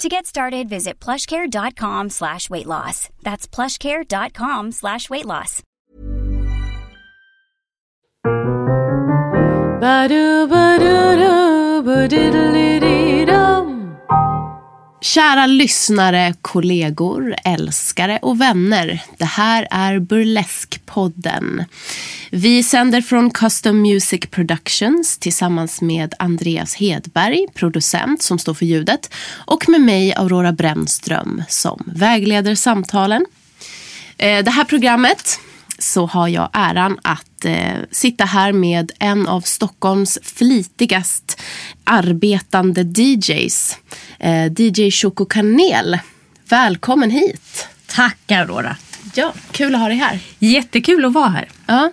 To get started, visit plushcare.com slash weight loss. That's plushcare.com slash weight loss. Kära lyssnare, kollegor, älskare och vänner. Det här är Burleskpodden. Vi sänder från Custom Music Productions tillsammans med Andreas Hedberg, producent som står för ljudet och med mig, Aurora Brännström, som vägleder samtalen. Eh, det här programmet så har jag äran att eh, sitta här med en av Stockholms flitigast arbetande DJs. Eh, DJ Choco Kanel. Välkommen hit. Tack Aurora. Ja, kul att ha dig här. Jättekul att vara här. Ja.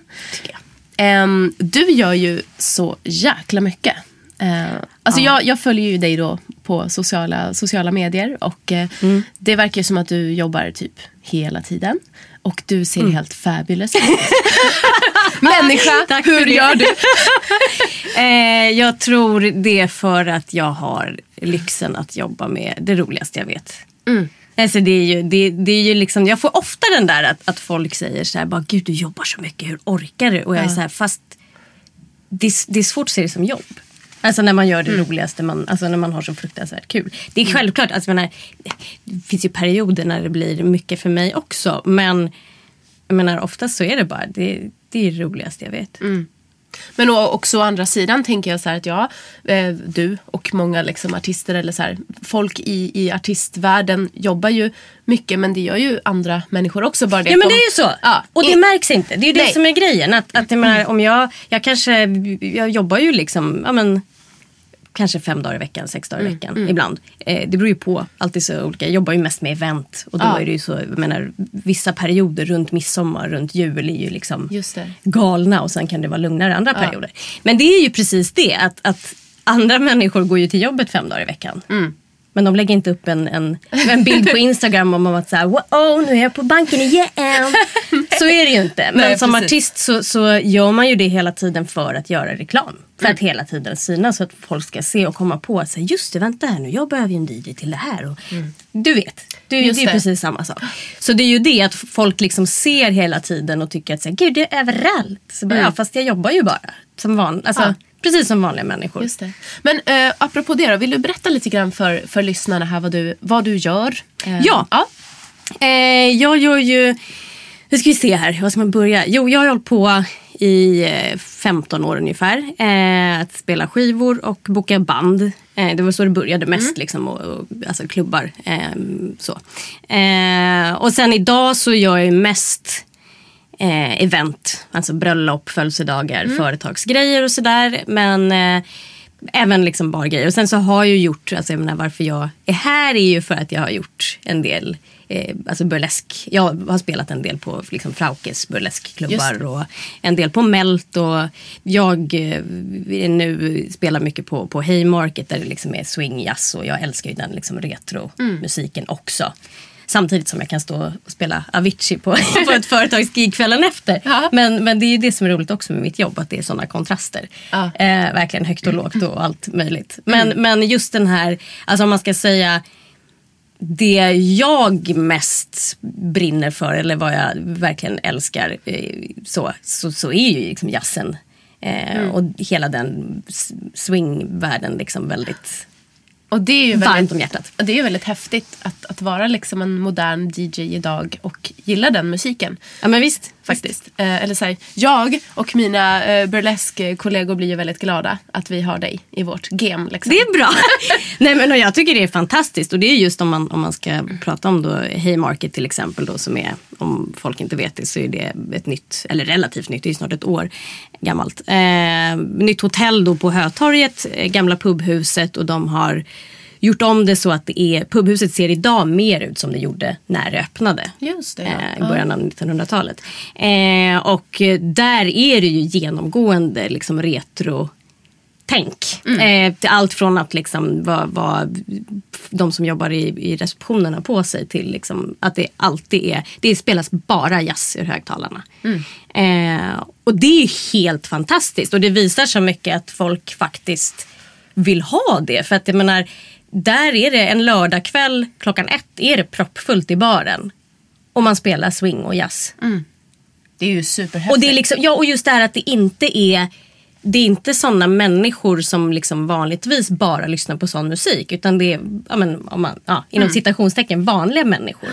Ehm, du gör ju så jäkla mycket. Eh, alltså jag, jag följer ju dig då på sociala, sociala medier och eh, det verkar ju som att du jobbar typ hela tiden. Och du ser helt fabulous ut. Människa, Tack hur gör du? Eh, jag tror det är för att jag har lyxen att jobba med det roligaste jag vet. Alltså det är ju, det, det är ju liksom, jag får ofta den där att, att folk säger så här, bara, gud du jobbar så mycket, hur orkar du? Och jag är så här, fast det, det är svårt att se det som jobb. Alltså när man gör det roligaste, man, alltså när man har så fruktansvärt kul. Det är självklart, alltså menar, det finns ju perioder när det blir mycket för mig också. Men jag menar, oftast så är det bara, det, det är det roligaste jag vet. Men också å andra sidan tänker jag så här att ja, eh, du och många liksom artister eller så här, folk i, i artistvärlden jobbar ju mycket men det gör ju andra människor också. Bara det Ja men de- det är ju så. Ja, och det i- märks inte. Det är ju det Nej. som är grejen. Att, att jag menar, om jag, jag kanske, jag jobbar ju liksom, ja men kanske fem dagar i veckan, sex dagar i Mm, veckan ibland. Eh, det beror ju på, alltid så olika. Jag jobbar ju mest med event och då Ja. är det ju så, jag menar vissa perioder runt midsommar, runt jul är ju liksom galna och sen kan det vara lugnare andra perioder. Men det är ju precis det att, att andra människor går ju till jobbet fem dagar i veckan. Mm. Men de lägger inte upp en, en, en bild på Instagram om att säga wow, nu är jag på banken igen. så är det ju inte. Men Nej, som precis. artist så, så gör man ju det hela tiden för att göra reklam. För Mm. att hela tiden synas så att folk ska se och komma på att just det, vänta här nu, jag behöver ju en DJ till det här. Och, Du vet, du, det Mm. Är ju precis samma sak. Så det är ju det att folk liksom ser hela tiden och tycker att så här, gud det är överallt. Så bara, ja, fast jag jobbar ju bara som van, alltså, Mm. Ja. Precis som vanliga människor. Just det. Men eh, apropå det då, vill du berätta lite grann för, för lyssnarna här vad du, vad du gör? Eh, Ja. ja. Eh, jag gör ju, nu ska vi se här, var ska man börja? Jo, jag har hållit på i eh, 15 år ungefär. Eh, att spela skivor och boka band. Eh, det var så det började mest, liksom, och, och, alltså klubbar. Eh, så. Eh, och sen idag så gör jag ju mest eh, event, alltså bröllop, födelsedagar, företagsgrejer och sådär. Men eh, även liksom bargrejer. Och sen så har jag gjort, alltså jag menar varför jag är här är ju för att jag har gjort en del eh, alltså burlesk. Jag har spelat en del på liksom Fraukes burleskklubbar och en del på Melt och jag eh, nu spelar mycket på, på Haymarket där det liksom är swing jazz och jag älskar ju den liksom retro musiken också. Samtidigt som jag kan stå och spela Avicii på, på ett företagsgig kvällen efter. Ja. Men, men det är ju det som är roligt också med mitt jobb, att det är sådana kontraster. Ja. Eh, verkligen högt och lågt och allt möjligt. Men, men just den här, alltså om man ska säga det jag mest brinner för eller vad jag verkligen älskar eh, så, så, så är ju liksom jazzen. Eh, Och hela den swingvärlden liksom väldigt Och det är ju varmt väldigt, om hjärtat. och det är väldigt häftigt att, att vara liksom en modern DJ idag och gilla den musiken. Ja men visst. Faktiskt. Eh, eller så här, jag och mina eh, burlesk-kollegor blir ju väldigt glada att vi har dig i vårt game. Liksom. Det är bra. Nej, men och jag tycker det är fantastiskt. Och det är just om man, om man ska prata om då Haymarket till exempel. Då, som är, om folk inte vet det så är det ett nytt, eller relativt nytt, det är snart ett år gammalt. Eh, nytt hotell då på Hötorget, eh, gamla pubhuset. Och de har gjort om det så att det är, pubhuset ser idag mer ut som det gjorde när det öppnade. Just det, ja. Eh, I början av 1900-talet. Eh, och eh, där är det ju genomgående liksom retro tänk. Eh, till allt från att liksom vad, vad de som jobbar i, i receptionen har på sig till liksom att det alltid är, det spelas bara jazz ur högtalarna. Eh, och det är helt fantastiskt och det visar så mycket att folk faktiskt vill ha det. För att jag menar, där är det en lördagkväll klockan ett är det proppfullt i baren. Och man spelar swing och jazz. Det är ju superhäftigt. Och, det är liksom, ja, och just det här att det inte är det är inte sådana människor som liksom vanligtvis bara lyssnar på sån musik. Utan det är, ja, men, om man, ja, inom citationstecken, vanliga människor.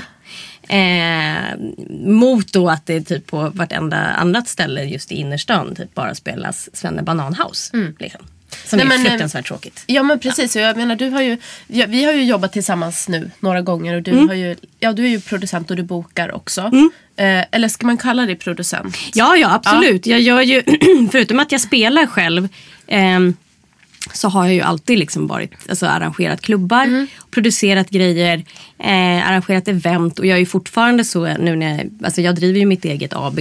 Eh, mot då att det typ på vartenda annat ställe just i innerstan typ bara spelas Svenne Bananhouse. Liksom. Som Nej, är men, eh, fruktansvärt tråkigt. Ja men precis. Och Jag menar, du har ju, ja, vi har ju jobbat tillsammans nu några gånger och du, Mm. har ju, ja, du är ju producent och du bokar också. Eh, eller ska man kalla dig producent? Ja, ja absolut. Jag gör ju, förutom att jag spelar själv ehm, så har jag ju alltid liksom varit, alltså, arrangerat klubbar, producerat grejer, eh, arrangerat event och jag är ju fortfarande så nu när jag, alltså jag driver ju mitt eget AB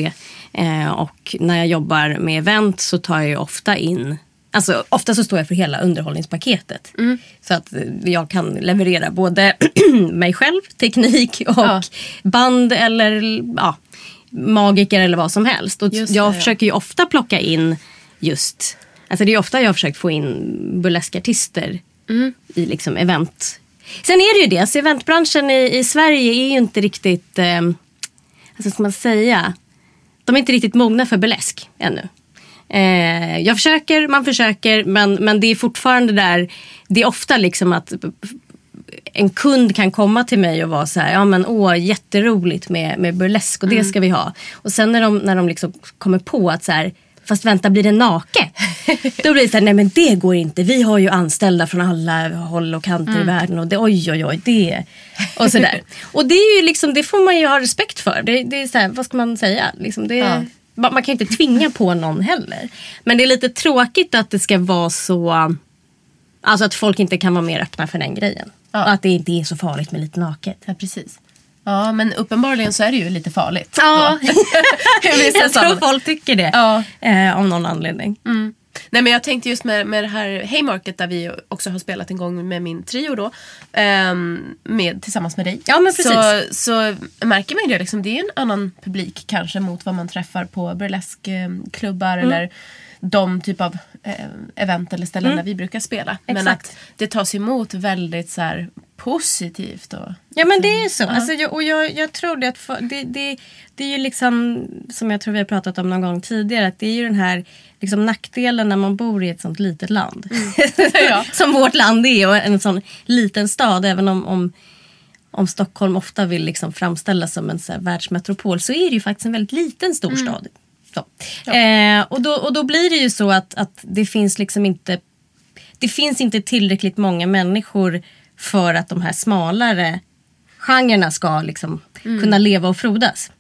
eh, och när jag jobbar med event så tar jag ju ofta in Alltså ofta så står jag för hela underhållningspaketet. Så att jag kan leverera både mig själv, teknik och Ja. band eller ja, magiker eller vad som helst. Och det, jag ja. försöker ju ofta plocka in just, alltså det är ofta jag har försökt få in burleskartister Mm. i liksom event. Sen är det ju det, alltså eventbranschen i, i Sverige är ju inte riktigt, eh, alltså ska man säga, de är inte riktigt mogna för burlesk ännu. Eh, jag försöker, man försöker, men, men det är fortfarande där, det är ofta liksom att en kund kan komma till mig och vara så här, ja men åh jätteroligt med, med burlesk och det ska vi ha. Och sen när de, när de liksom kommer på att så här, fast vänta blir det naket? Då blir det så här, nej men det går inte. Vi har ju anställda från alla håll och kanter i världen och det, oj oj oj, det och sådär. och det är ju liksom, det får man ju ha respekt för. Det, det är så här, vad ska man säga? Liksom det, Ja. Man, kan ju inte tvinga på någon heller. Men det är lite tråkigt att det ska vara så, alltså att folk inte kan vara mer öppna för den grejen. Ja. Och att det inte är så farligt med lite naket. Ja, precis. Ja, men uppenbarligen så är det ju lite farligt. Ja, jag tror folk tycker det. Ja. Eh, av någon anledning. Nej men jag tänkte just med, med det här Haymarket där vi också har spelat en gång med min trio då. ehm, med, tillsammans med dig. Ja, men precis. Så, så märker man ju det liksom. Det är en annan publik kanske mot vad man träffar på burleskklubbar Mm. eller de typ av eh, event eller ställen där vi brukar spela. Men Mm. Exakt. att det tas emot väldigt så här positivt. Och, Ja men det är så. Alltså, jag, och jag, jag tror det att för, det, det, det är ju liksom som jag tror vi har pratat om någon gång tidigare. Att det är ju den här liksom, nackdelen när man bor i ett sånt litet land. Ja. som vårt land är och en sån liten stad. Även om, om, om Stockholm ofta vill liksom framställas som en så här, världsmetropol så är det ju faktiskt en väldigt liten storstad. Så. Eh, och, då, och då blir det ju så att, att det finns liksom inte det finns inte tillräckligt många människor för att de här smalare genrerna ska liksom kunna leva och frodas.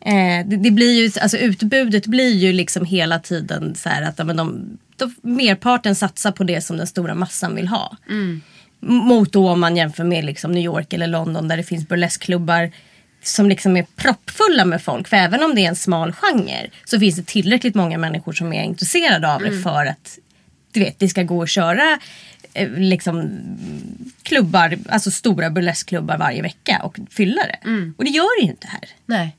Eh, det, det blir ju, alltså utbudet blir ju liksom hela tiden så här att ja, men de, de, merparten satsar på det som den stora massan vill ha. M- Mot då om man jämför med liksom New York eller London där det finns burleskklubbar som liksom är proppfulla med folk. För även om det är en smal genre så finns det tillräckligt många människor som är intresserade av det för att du vet, det ska gå att köra eh, liksom, klubbar, alltså stora burleskklubbar varje vecka och fylla det. Och det gör det ju inte här. Nej.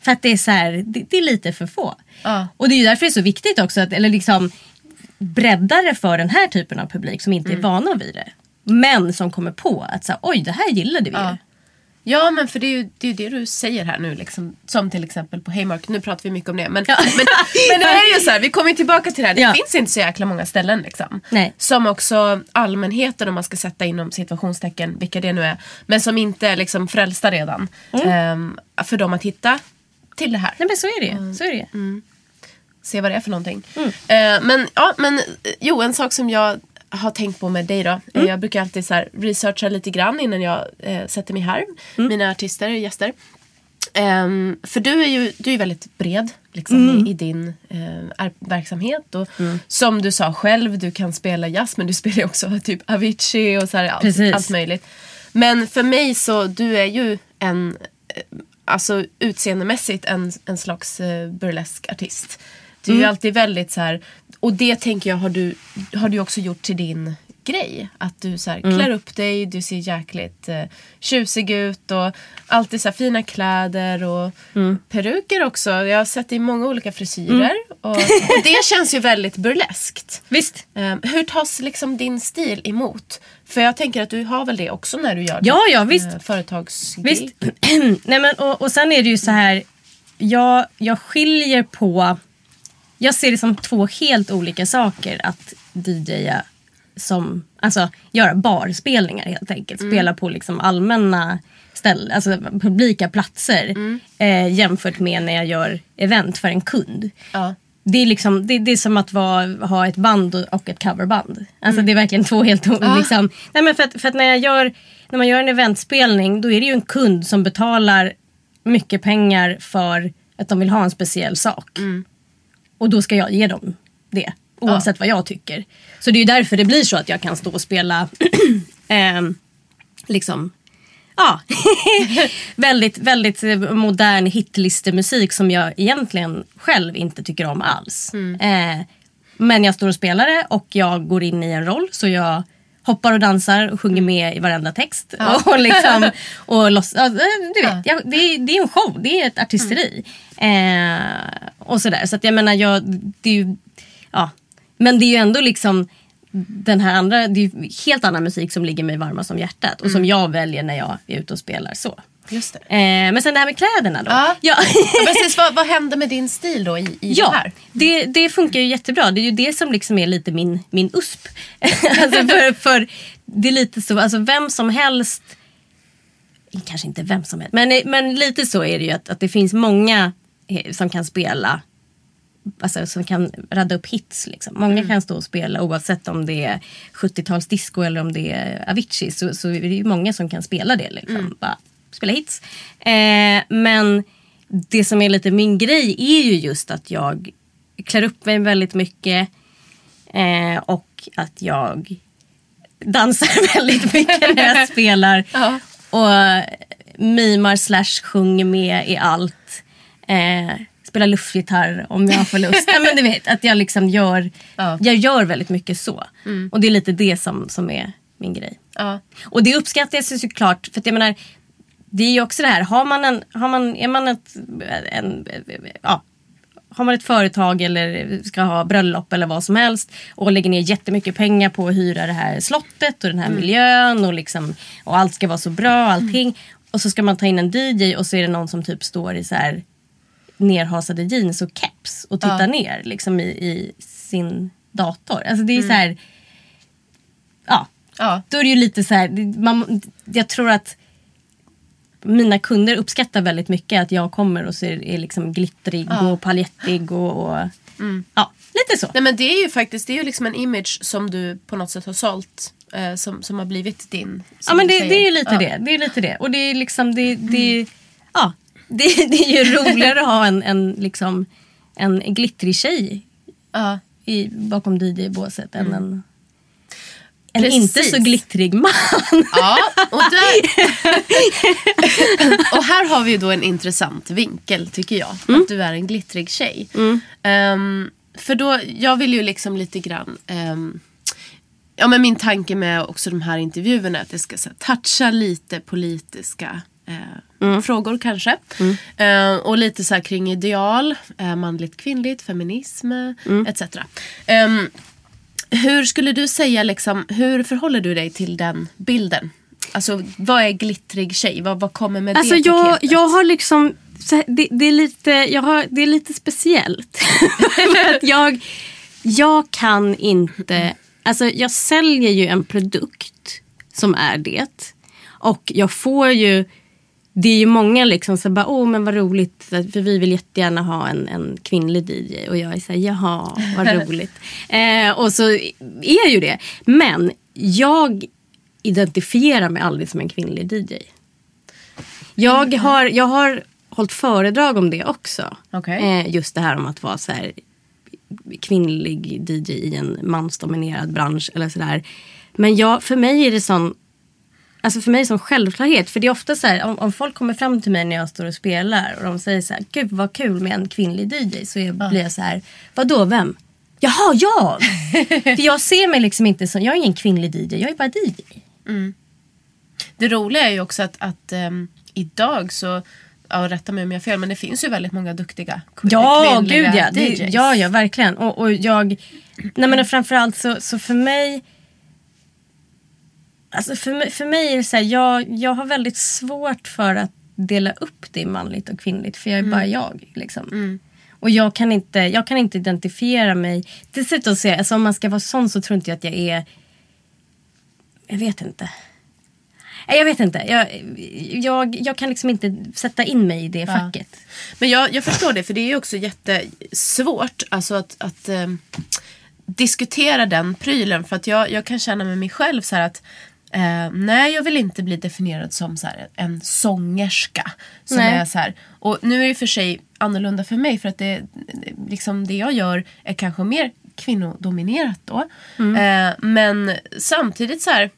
För att det är så här, det, det är lite för få. Ja. Och det är ju därför det är så viktigt också att, eller liksom bredda det för den här typen av publik som inte är vana vid det. Men som kommer på att så här, oj det här gillade vi Ja. ju. Ja, men för det är ju det, är det du säger här nu. Liksom, som till exempel på Haymarket. Nu pratar vi mycket om det. Men, Ja. men, men det är ju så här, vi kommer tillbaka till det här. Det Ja. finns inte så jäkla många ställen. Liksom, Nej. Som också allmänheten, om man ska sätta inom situationstecken, vilka det nu är. Men som inte är liksom frälsta redan. ehm, för dem att hitta till det här. Nej men så är det ju. Så är det ju. se vad det är för någonting. Eh, men ja, men eh, jo, en sak som jag har tänkt på med dig då. eh, Jag brukar alltid så här researcha lite grann innan jag eh, sätter mig här. Mina artister, gäster. Ehm, för du är ju du är väldigt bred liksom, i, i din ar- verksamhet. Och, Som du sa själv, du kan spela jazz men du spelar också typ Avicii och så här, allt, allt möjligt. Men för mig så, du är ju en, alltså utseendemässigt en, en slags eh, burlesk artist. Du är ju alltid väldigt så här, och det tänker jag har du, har du också gjort till din grej. Att du så här, klär upp dig, du ser jäkligt eh, tjusig ut och alltid så här, fina kläder och peruker också. Jag har sett det i många olika frisyrer. Och, och det känns ju väldigt burleskt. Visst. Um, hur tas liksom din stil emot? För jag tänker att du har väl det också när du gör Ja, ditt, ja, visst. eh, företagsgig. Visst. Nej, men, och, och sen är det ju så här. Jag, jag skiljer på... Jag ser det som två helt olika saker att DJa som... Alltså göra barspelningar helt enkelt. Spela på liksom allmänna ställen, alltså publika platser. Eh, jämfört med när jag gör event för en kund. Ja. Det är, liksom, det, det är som att vara, ha ett band och- ett coverband. Alltså det är verkligen två helt olika. Liksom. Nej, men för att, för att när, jag gör, när man gör en eventspelning då är det ju en kund som betalar mycket pengar för att de vill ha en speciell sak. Och då ska jag ge dem det. Oavsett vad jag tycker. Så det är ju därför det blir så att jag kan stå och spela ehm, liksom Ja, väldigt, väldigt eh, modern hitlistemusik som jag egentligen själv inte tycker om alls. Eh, men jag står och spelar det och jag går in i en roll så jag hoppar och dansar och sjunger med i varenda text. Och liksom, och loss, ja, du vet, jag, det, är, det är en show, det är ett artisteri. Eh, och sådär. Så att jag menar, jag, det är ju, ja. Men det är ju ändå liksom den här andra, det är ju helt annan musik som ligger mig varmast om hjärtat och som jag väljer när jag är ute och spelar så. Just det. Eh, men sen det här med kläderna då. Ja. Ja. Precis, vad, vad hände med din stil då i, i det Ja, här? det, det funkar ju jättebra. Det är ju det som liksom är lite min, min USP. alltså för, för det är lite så, alltså vem som helst, kanske inte vem som helst, men, men lite så är det ju att, att det finns många eh, som kan spela Alltså, som kan radda upp hits. Liksom. Många kan stå och spela oavsett om det är 70-talsdisco eller om det är Avicii. Så, så är det ju många som kan spela det. Liksom. Bara spela hits. Eh, men det som är lite min grej är ju just att jag klär upp mig väldigt mycket. Eh, och att jag dansar väldigt mycket när jag spelar. Ja. Och mimar slash sjunger med i allt. Eh, spelar luftgitarr om jag får lust. Nej, men du vet, att jag liksom gör, Ja. jag gör väldigt mycket så. Och det är lite det som, som är min grej. Ja. Och det uppskattas ju såklart. För jag menar, det är ju också det här, har man en, har man, är man ett, en, ja, har man ett företag eller ska ha bröllop eller vad som helst och lägger ner jättemycket pengar på att hyra det här slottet och den här miljön och, liksom, och allt ska vara så bra och allting. Och så ska man ta in en DJ och så är det någon som typ står i så här nerhasade jeans och keps och tittar Ja. ner liksom i, i sin dator. Alltså det är så här, ja, Ja. då är det ju lite så här, man, jag tror att mina kunder uppskattar väldigt mycket att jag kommer och ser, är liksom glittrig Ja. och palettig och, och ja, lite så. Nej men det är ju faktiskt det är ju liksom en image som du på något sätt har sålt. Eh, som, som har blivit din. Ja men det, det är ju lite ja. det. Det är lite det. Och det är liksom det, det, ja, det, det är ju roligare att ha en, en, liksom, en glittrig tjej Ja. i, bakom DJ-båset än en, en Precis. inte så glittrig man. Ja, och, där... och här har vi då en intressant vinkel tycker jag. Att du är en glittrig tjej. Ehm, för då, jag vill ju liksom lite grann ehm, Ja men min tanke med också de här intervjuerna är att det ska så här, toucha lite politiska eh, frågor kanske. Eh, och lite så här kring ideal, eh, manligt kvinnligt, feminism etc. Ehm, hur skulle du säga, liksom, hur förhåller du dig till den bilden? Alltså vad är glittrig tjej? Vad, vad kommer med Alltså det jag, paketet? jag har liksom, det, det, är lite, jag har, det är lite speciellt. För att jag, jag kan inte, alltså jag säljer ju en produkt som är det. Och jag får ju, det är ju många liksom som bara, åh men vad roligt, för vi vill jättegärna ha en, en kvinnlig DJ. Och jag är såhär, jaha, vad roligt. eh, och så är ju det. Men jag identifierar mig aldrig som en kvinnlig DJ. Jag har, jag har hållit föredrag om det också. Okej. Eh, just det här om att vara så här, kvinnlig DJ i en mansdominerad bransch. eller sådär. Men jag, för mig är det sån Alltså för mig som självklarhet. För det är ofta så här, om, om folk kommer fram till mig när jag står och spelar och de säger så här, gud vad kul med en kvinnlig DJ. Så jag, blir jag så här, vadå vem? Jaha, jag! för jag ser mig liksom inte som, jag är ingen kvinnlig DJ, jag är bara DJ. Det roliga är ju också att, att ehm, idag så, ja, rätta mig om jag har fel, men det finns ju väldigt många duktiga Ja, kvinnliga gud ja. Det, DJs. ja, ja, verkligen. Och, och jag, nej men framförallt så, så för mig Alltså för, mig- för mig är det så här, jag, jag har väldigt svårt för att dela upp det i manligt och kvinnligt för jag är bara jag. Liksom. Och jag kan, inte, jag kan inte identifiera mig. Dessutom så är alltså om man ska vara sån så tror inte jag att jag är... Jag vet inte. Nej, Jag vet inte. Jag, jag, jag kan liksom inte sätta in mig i det facket. Men jag, jag förstår det, för det är också jättesvårt alltså att, att ehm, diskutera den prylen. För att jag, jag kan känna med mig själv så här att eh, nej, jag vill inte bli definierad som så här, en sångerska. Som Nej. är så här, och nu är det för sig annorlunda för mig för att det, liksom det jag gör är kanske mer kvinnodominerat då. Eh, men samtidigt så här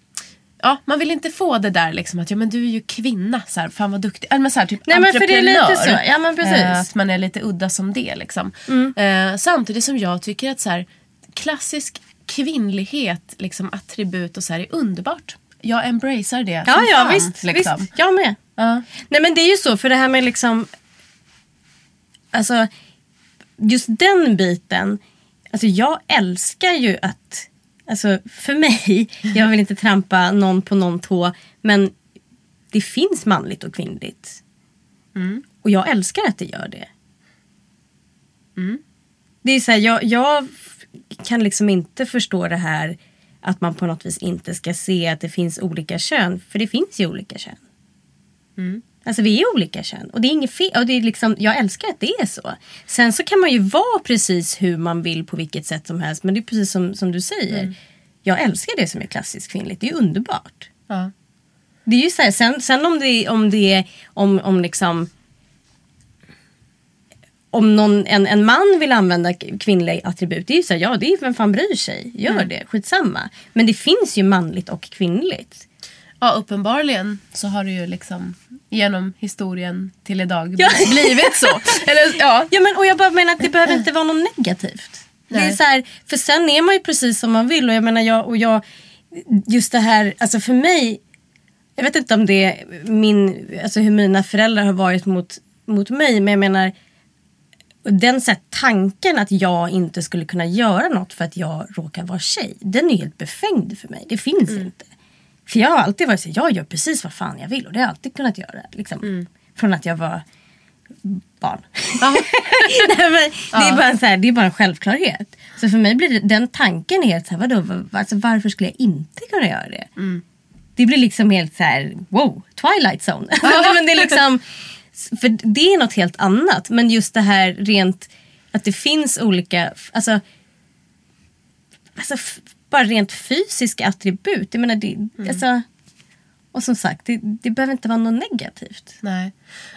Ja, man vill inte få det där liksom att ja men du är ju kvinna, så här, fan vad duktig. Eller men så här, typ Nej, men för det är lite så. Ja, men precis. Mm. Eh, att man är lite udda som det liksom. Eh, samtidigt som jag tycker att så här, klassisk kvinnlighet, liksom attribut och så här är underbart. Jag embracear det Ja, ja fan, visst, liksom. visst. Jag med. Ja. Nej men det är ju så, för det här med liksom... Alltså, just den biten. Alltså jag älskar ju att... Alltså för mig, jag vill inte trampa någon på någon tå. Men det finns manligt och kvinnligt. Och jag älskar att det gör det. Det är så här, jag, jag kan liksom inte förstå det här att man på något vis inte ska se att det finns olika kön. För det finns ju olika kön. Alltså vi är olika kön och det är inget fel. Och det är liksom, jag älskar att det är så. Sen så kan man ju vara precis hur man vill på vilket sätt som helst. Men det är precis som, som du säger. Jag älskar det som är klassiskt kvinnligt. Det är underbart. Ja. Det är ju så här, sen, sen om det, om det om, om liksom om någon, en, en man vill använda kvinnliga attribut, det är ju så här, ja det är vem fan bryr sig, gör det, skitsamma. Men det finns ju manligt och kvinnligt. ja, uppenbarligen så har det ju liksom genom historien till idag Ja. blivit så. Eller, ja. Ja, men, och jag bara menar att det behöver inte vara något negativt. Det är så här, för sen är man ju precis som man vill och jag menar jag, och jag just det här, alltså för mig jag vet inte om det är min, alltså hur mina föräldrar har varit mot, mot mig men jag menar den så här, tanken att jag inte skulle kunna göra något för att jag råkar vara tjej den är helt befängd för mig. Det finns inte. För jag har alltid varit så här, jag gör precis vad fan jag vill och det har jag alltid kunnat göra. Liksom. Från att jag var barn. Nej, men det, är bara så här, det är bara en självklarhet. Så för mig blir det, den tanken helt så här, vadå, var, alltså, varför skulle jag inte kunna göra det? Det blir liksom helt så här, wow, Twilight Zone. Men det är liksom, för det är något helt annat. Men just det här rent, att det finns olika, alltså, alltså bara rent fysiska attribut. Jag menar, det, alltså, och som sagt, det, det behöver inte vara något negativt. Nej.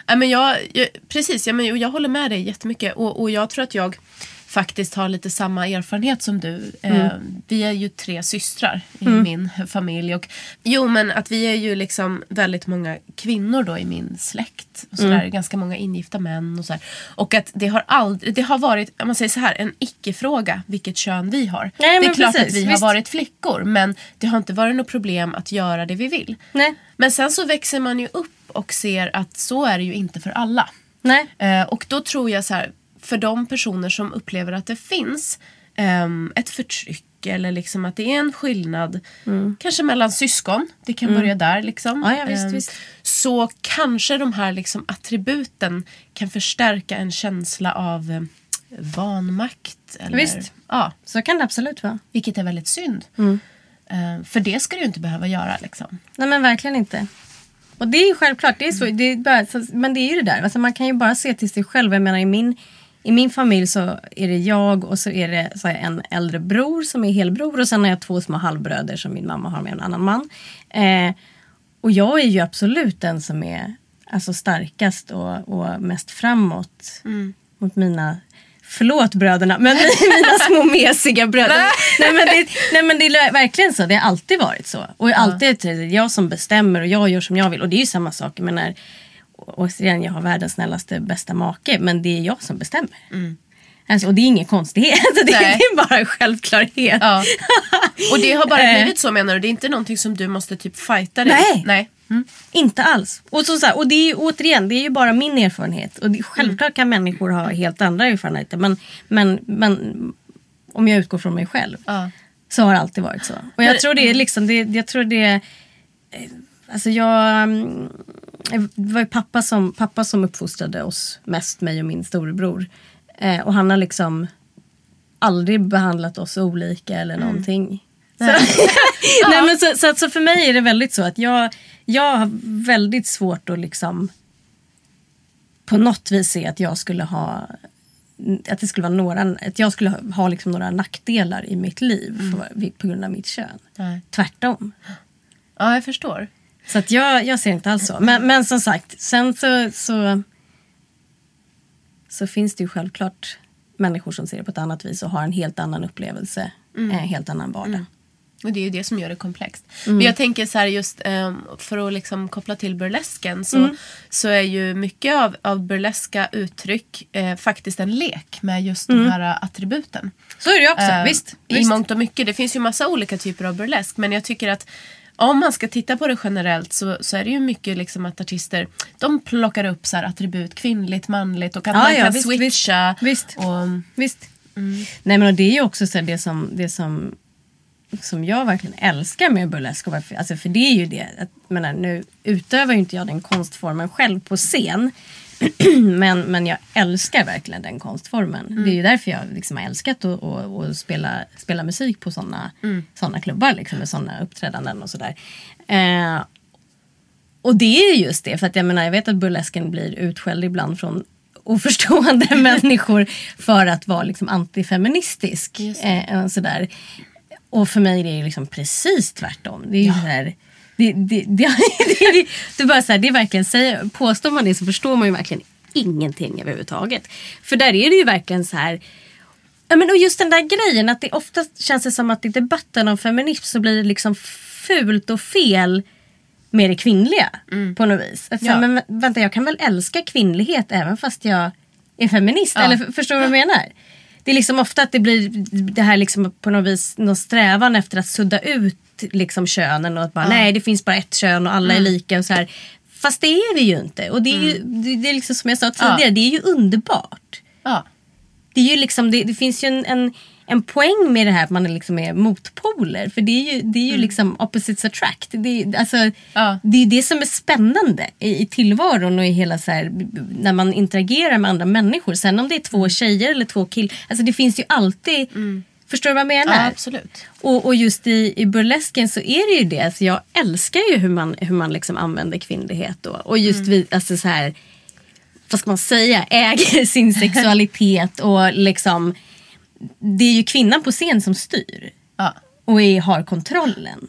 Nej, men jag, jag, precis, ja, men jag, jag håller med dig jättemycket. Och, och jag tror att jag faktiskt har lite samma erfarenhet som du. Eh, vi är ju tre systrar i min familj. Och, jo, men att vi är ju liksom väldigt många kvinnor då i min släkt. Och sådär, Ganska många ingifta män och sådär. Och att det har aldrig, det har varit, om man säger så här, en icke-fråga vilket kön vi har. Nej, det är klart precis, att vi visst. har varit flickor men det har inte varit något problem att göra det vi vill. Nej. Men sen så växer man ju upp och ser att så är det ju inte för alla. Nej. Eh, och då tror jag så här, för de personer som upplever att det finns ehm, ett förtryck eller liksom att det är en skillnad. Kanske mellan syskon. Det kan börja där. Liksom. Ja, ja, visst, Ehm, visst. Så kanske de här liksom attributen kan förstärka en känsla av eh, vanmakt. Eller, Visst. Ja, Så kan det absolut vara. vilket är väldigt synd. Mm. Ehm, för det ska du inte behöva göra. Liksom. Nej men verkligen inte. Och det är ju självklart, det är så, det är bara, men det är ju det där. Alltså man kan ju bara se till sig själv. Jag menar i min, i min familj så är det jag och så är det så en äldre bror som är helbror och sen har jag två små halvbröder som min mamma har med en annan man. Eh, och jag är ju absolut den som är alltså, starkast och, och mest framåt mot mina Förlåt bröderna, men mina små mesiga bröder. nej, men det, nej men det är verkligen så. Det har alltid varit så. Och alltid är det jag som bestämmer och jag gör som jag vill. Och det är ju samma sak. Jag menar, återigen, jag har världens snällaste bästa make. Men det är jag som bestämmer. Alltså, och det är ingen konstighet. det, det är bara en självklarhet. Ja. Och det har bara Eh. blivit så menar du? Det är inte någonting som du måste typ fighta dig Nej. Nej. Mm. Inte alls. Och, så, så här, och det är ju återigen, det är ju bara min erfarenhet. Och det, självklart kan människor ha helt andra erfarenheter. Men, men, men om jag utgår från mig själv. Ja. Så har det alltid varit så. Och jag tror det är liksom, det, jag tror det är, eh, Alltså jag, mm, det var ju pappa som, pappa som uppfostrade oss mest, mig och min storebror. Eh, och han har liksom aldrig behandlat oss olika eller någonting. Så, Nej, men så, så, så för mig är det väldigt så att jag, jag har väldigt svårt att liksom på något vis se att jag skulle ha att det skulle vara några, att jag skulle ha, ha liksom några nackdelar i mitt liv för, på grund av mitt kön. Nej. Tvärtom. ja, jag förstår. Så att jag, jag ser inte alls så. Men, men som sagt, sen så, så, så finns det ju självklart människor som ser det på ett annat vis och har en helt annan upplevelse. En helt annan vardag. Och det är ju det som gör det komplext. Mm. Men jag tänker så här just ehm, för att liksom koppla till burlesken så, Mm. så är ju mycket av, av burleska uttryck eh, faktiskt en lek med just de här eh, attributen. Så är det ju också, Eh, Mm. visst. I visst. mångt och mycket. Det finns ju massa olika typer av burlesk. Men jag tycker att om man ska titta på det generellt så, så är det ju mycket liksom att artister de plockar upp så attribut kvinnligt, manligt och att Ja, man ja, kan visst, switcha. visst. Och, Visst. Nej men och det är ju också så det som, det som, som jag verkligen älskar med burlesk. Alltså för det är ju det, att, menar, nu utövar ju inte jag den konstformen själv på scen. men, men jag älskar verkligen den konstformen. Det är ju därför jag liksom har älskat att, att, att spela, spela musik på sådana såna klubbar. Liksom, med sådana uppträdanden och sådär. Eh, och det är ju just det, för att jag menar jag vet att burlesken blir utskälld ibland från oförstående människor för att vara liksom antifeministisk. Eh, och sådär. Och för mig är det liksom precis tvärtom. Det är ju så här, det, det, det, det, det, bara så här, det är verkligen, säger, påstår man det så förstår man ju verkligen ingenting överhuvudtaget. För där är det ju verkligen så här Ja, men och just den där grejen att det ofta känns det som att i debatten om feminism så blir det liksom fult och fel med det kvinnliga på något vis. Att, så Ja. Men vä- vänta, jag kan väl älska kvinnlighet även fast jag är feminist? Eller f- förstår du vad jag menar? Det är liksom ofta att det blir det här liksom på något vis någon strävan efter att sudda ut liksom könen och att bara nej det finns bara ett kön och alla är lika och så här. Fast det är vi ju inte. Och det är ju det, det är liksom som jag sa tidigare, det är ju underbart ja. det, är ju liksom, det, det finns ju en, en, en poäng med det här att man är liksom är motpoler. För det är ju, det är ju liksom opposites attract. Det, är- alltså, Ja. det är det som är spännande i, i tillvaron och i hela så här, när man interagerar med andra människor. Sen om det är två tjejer eller två killar. Alltså det finns ju alltid. Förstår du vad jag menar? ja, absolut. Och, och just i, i burlesken så är det ju det. Alltså jag älskar ju hur man, hur man liksom använder kvinnlighet då. Och just vi, alltså så här, vad ska man säga, äger sin sexualitet och liksom det är ju kvinnan på scen som styr Ja. och är, har kontrollen.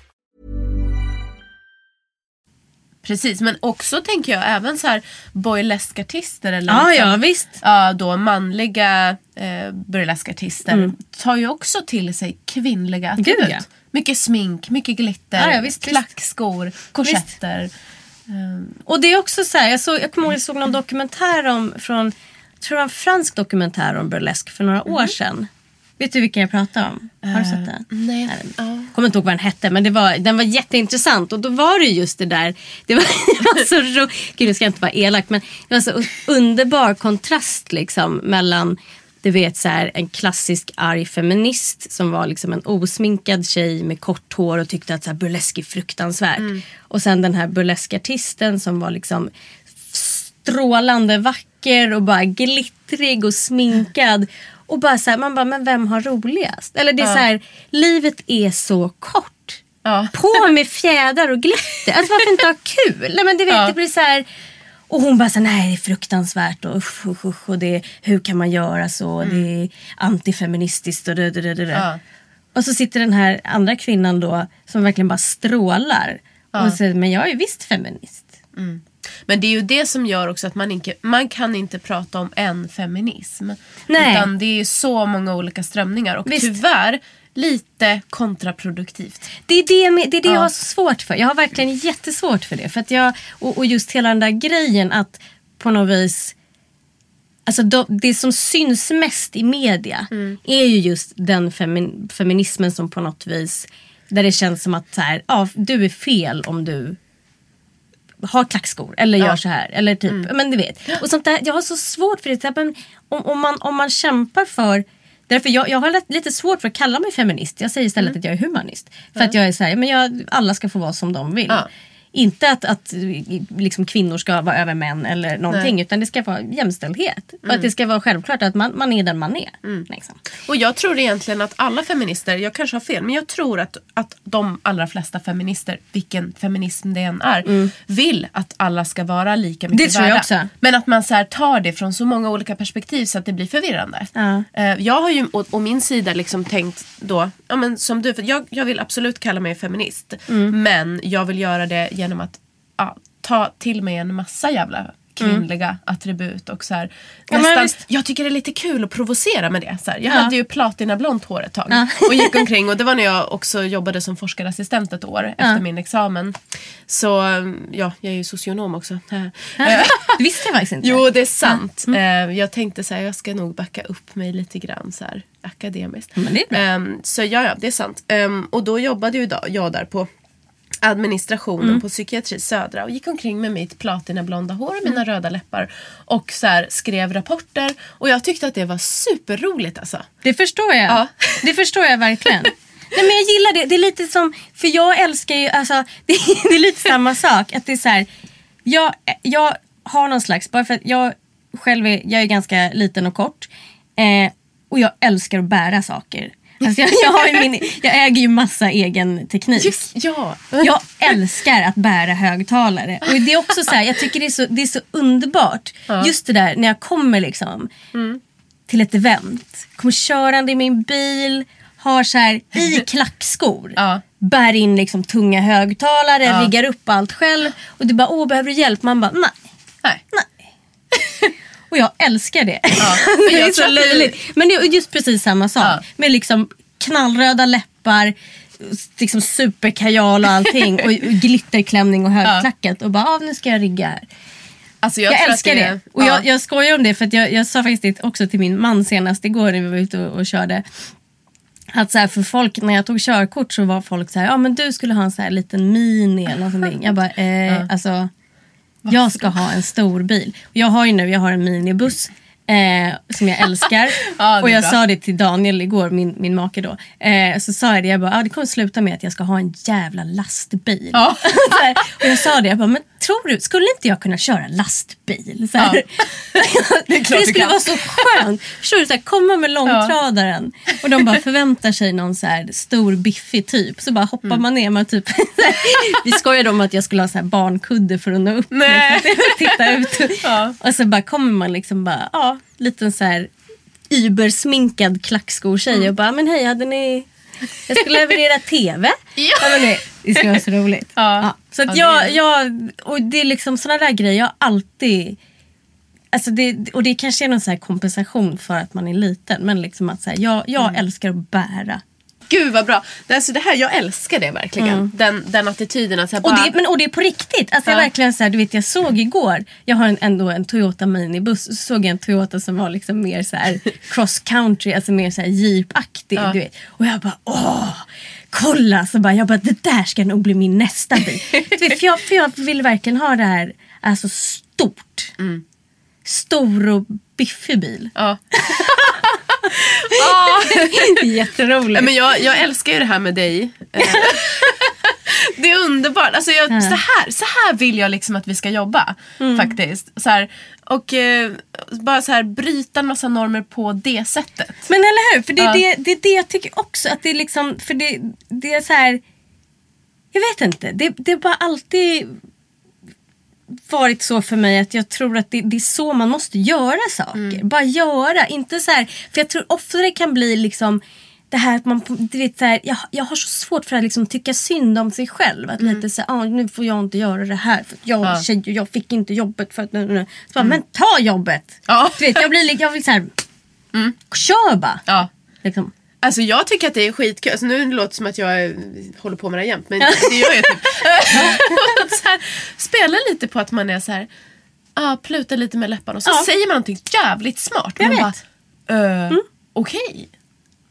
Precis, men också tänker jag även så här burleskartister eller Ja, liksom, ja, visst. ja, då manliga eh, burleskartister Mm. tar ju också till sig kvinnliga Gud, attribut. ja. Mycket smink, mycket glitter, Ja, ja, visst, visst. klackskor, korsetter. Och det är också så här, jag, såg, jag kommer ihåg jag såg någon dokumentär om, från, jag tror det var en fransk dokumentär om burlesk för några år sedan. Vet du vilken jag pratar om? Har du sett den? Nej, ja. kommer inte ihåg vad den hette men det var, den var jätteintressant och då var det just det där. Det var, det var så ro, Gud nu ska jag inte vara elak men det var så underbar kontrast liksom mellan du vet så här, en klassisk arg feminist som var liksom en osminkad tjej med kort hår och tyckte att så här, burlesk är fruktansvärt. Och sen den här burleskartisten som var liksom strålande vacker och bara glittrig och sminkad. Och bara så här, man bara, men vem har roligast? Eller det är så här, livet är så kort. Ja. På med fjädrar och glitter. Alltså varför inte ha kul? Nej, men du vet, Ja. det blir så här. Och hon bara så här, nej det är fruktansvärt och usch, usch, usch och det, hur kan man göra så? Det är antifeministiskt och det, det, det, det. Ja. Och så sitter den här andra kvinnan då som verkligen bara strålar. Och säger, men jag är visst feminist. Men det är ju det som gör också att man inte man kan inte prata om en feminism. Nej. Utan det är så många olika strömningar och Visst. tyvärr lite kontraproduktivt. Det är det, det, är det jag Ja. har så svårt för. Jag har verkligen jättesvårt för det. För att jag, och, och just hela den där grejen att på något vis Alltså då, det som syns mest i media är ju just den femin, feminismen som på något vis där det känns som att så här, ja, du är fel om du har klackskor eller gör så här. Eller typ, men du vet. Och sånt där, jag har så svårt för det. Så här, men om, om, man, om man kämpar för Därför jag, jag har lite- svårt för att kalla mig feminist. Jag säger istället att jag är humanist. För att jag är så här, men jag, alla ska få vara som de vill. Ja. Inte att, att liksom, kvinnor ska vara över män eller någonting. Nej. Utan det ska vara jämställdhet. Och att det ska vara självklart att man, man är den man är. Liksom. Och jag tror egentligen att alla feminister, jag kanske har fel, men jag tror att, att de allra flesta feminister, vilken feminism det än är, vill att alla ska vara lika mycket Det tror jag värda. också. Men att man så här tar det från så många olika perspektiv så att det blir förvirrande. Eh, Jag har ju å, å min sida liksom tänkt då, ja, men som du, för jag, jag vill absolut kalla mig feminist. Mm. Men jag vill göra det genom att ja, ta till mig en massa jävla kvinnliga attribut och så här, Mm. Ja, nästan, jag tycker det är lite kul att provocera med det. Så här. Jag Ja. hade ju platinablont hår ett tag och gick omkring och det var när jag också jobbade som forskarassistent ett år efter min examen. Så ja, jag är ju socionom också. Eh, Det visste jag faktiskt inte. Jo, det är sant. Mm. Eh, jag tänkte så här, jag ska nog backa upp mig lite grann så här, akademiskt. Men det är bra. Ehm, så ja, ja, det är sant. Ehm, och då jobbade ju jag där på administrationen Mm. på psykiatri södra och gick omkring med mitt platinablonda hår och Mm. mina röda läppar och så här, skrev rapporter och jag tyckte att det var superroligt alltså. Det förstår jag. Ja. Det förstår jag verkligen. Nej, men jag gillar det. Det är lite som, för jag älskar ju, alltså, det, är- det är lite samma sak. Att det är så här, jag, jag har någon slags, bara för att jag själv är, jag är ganska liten och kort. Eh, och jag älskar att bära saker. Alltså jag, jag, har min, jag äger ju massa egen teknik. ja. Jag älskar att bära högtalare. Och det är också så här, jag tycker det är så, det är så underbart. Just det där när jag kommer liksom till ett event. Kommer körande i min bil. Har så här i klackskor. Ja. Bär in liksom tunga högtalare. Ja. Riggar upp allt själv. Och du bara, åh behöver du hjälp? Man bara, nej. Nej. Och jag älskar det. men det är jag så löjligt. Men det är just precis samma sak. Ja. Med liksom knallröda läppar, liksom superkajal och allting. och, glitterklänning och högklackat. Och bara, ah, nu ska jag rigga här. Alltså, Jag, att älskar det. är- Och ja. jag, jag skojar om det för jag, jag sa faktiskt det också till min man senast igår när vi var ute och, och körde. Att så här, för folk, när jag tog körkort så var folk så här, ja men du skulle ha en så här liten mini eller något sånt. Jag bara, eh, alltså jag ska ha en stor bil. Jag har ju nu, jag har en minibuss. Eh, som jag älskar. Ja, och jag bra. sa det till Daniel igår, min, min make då. Eh, så sa jag det, jag bara, ah, det kommer sluta med att jag ska ha en jävla lastbil. Ja. här, och jag sa det, jag bara, men tror du, skulle inte jag kunna köra lastbil? Så här. Det det skulle kan. vara så skönt. Förstår du, så här, komma med långtradaren och de bara förväntar sig någon så här stor biffig typ. Så bara hoppar Mm. man ner. Man typ, vi skojade om att jag skulle ha så här barnkudde för att nå upp. Nej. Liksom, titta ut. Ja. Och så bara kommer man liksom bara, ja, liten så här übersminkad klackskotjej Mm. och bara, men hej, hade ni... Jag ska leverera TV. Ja. men det, det ska vara så roligt. Ja. Så att Ja, det jag, jag, och det är liksom sådana där grejer jag alltid Alltså det, och det kanske är någon så här kompensation för att man är liten. Men liksom att så här, jag, jag Mm. älskar att bära. Gud vad bra. Det, alltså, det här, jag älskar det verkligen. Den, den attityden. Att här, Och bara, det, men, och det är på riktigt. Alltså jag Ja. verkligen så här, du vet jag såg igår, jag har en, ändå en Toyota minibuss, så såg jag en Toyota som var liksom mer så här cross country, alltså mer så här jeepaktig. Ja. Du vet. Och jag bara åh, kolla! Så bara, jag bara det där ska nog bli min nästa bil. du vet, för, jag, för jag vill verkligen ha det här, alltså stort. Stor och biffig bil. Ja. Jätteroligt. Men jag, jag älskar ju det här med dig. Eh, det är underbart. Alltså jag, så, här, så här vill jag liksom att vi ska jobba. Faktiskt. Så här, och eh, bara så här bryta en massa normer på det sättet. Men eller hur? För det är, Ja. det, det är det jag tycker också. Att det är liksom, för det, det är så här. Jag vet inte. Det, det har bara alltid varit så för mig att jag tror att det, det är så man måste göra saker. Bara göra. Inte så här, för jag tror ofta det kan bli liksom det här att man, du vet, så här, jag, jag har så svårt för att liksom tycka synd om sig själv. Att lite så här, ah, nu får jag inte göra det här för jag Ja. tjej och jag fick inte jobbet för att... nu, nu. Så bara, Men ta jobbet! Ja. Du vet, jag blir, li- jag blir så här, kör bara! Ja. Liksom. Alltså jag tycker att det är skitkul. Alltså, nu låter det som att jag håller på med det jämt. Men det gör jag typ. så här, spela lite på att man är så här. Ah, pluta lite med läpparna och så Ja. säger man någonting jävligt smart. Jag man vet. bara, eh, okej.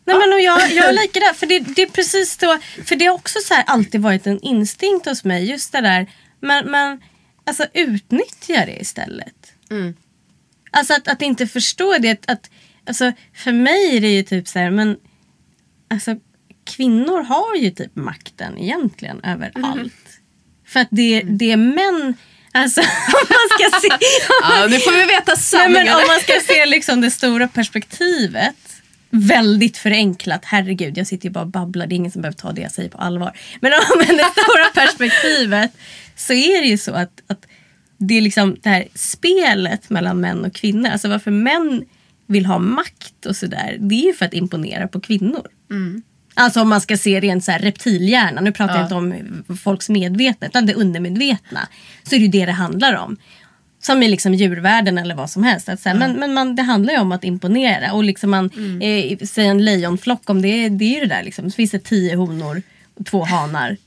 Nej, men och jag, jag är lika där. För det, det är precis då, för det har också så här alltid varit en instinkt hos mig. Just det där. Men, men alltså utnyttja det istället. Alltså att, att inte förstå det. Att, att, alltså, för mig är det ju typ så här. Men, alltså, kvinnor har ju typ makten egentligen över allt. För att det, det är män. Alltså om man ska se. Ja, nu får vi veta Nej, sanningen. men om man ska se liksom det stora perspektivet. Väldigt förenklat. Herregud, jag sitter ju bara och babblar. Det är ingen som behöver ta det jag säger på allvar. Men om det stora perspektivet så är det ju så att, att det är liksom det här spelet mellan män och kvinnor. Alltså varför män vill ha makt och sådär. Det är ju för att imponera på kvinnor. Alltså om man ska se rent så här reptilhjärna. Nu pratar jag inte om folks medvetna utan det undermedvetna. Så är det ju det det handlar om. Som i liksom djurvärlden eller vad som helst. Att så här, Men, men man, det handlar ju om att imponera. Och liksom man, eh, säg en lejonflock, om det, är- det är ju det där. Liksom. Så finns det tio honor och två hanar.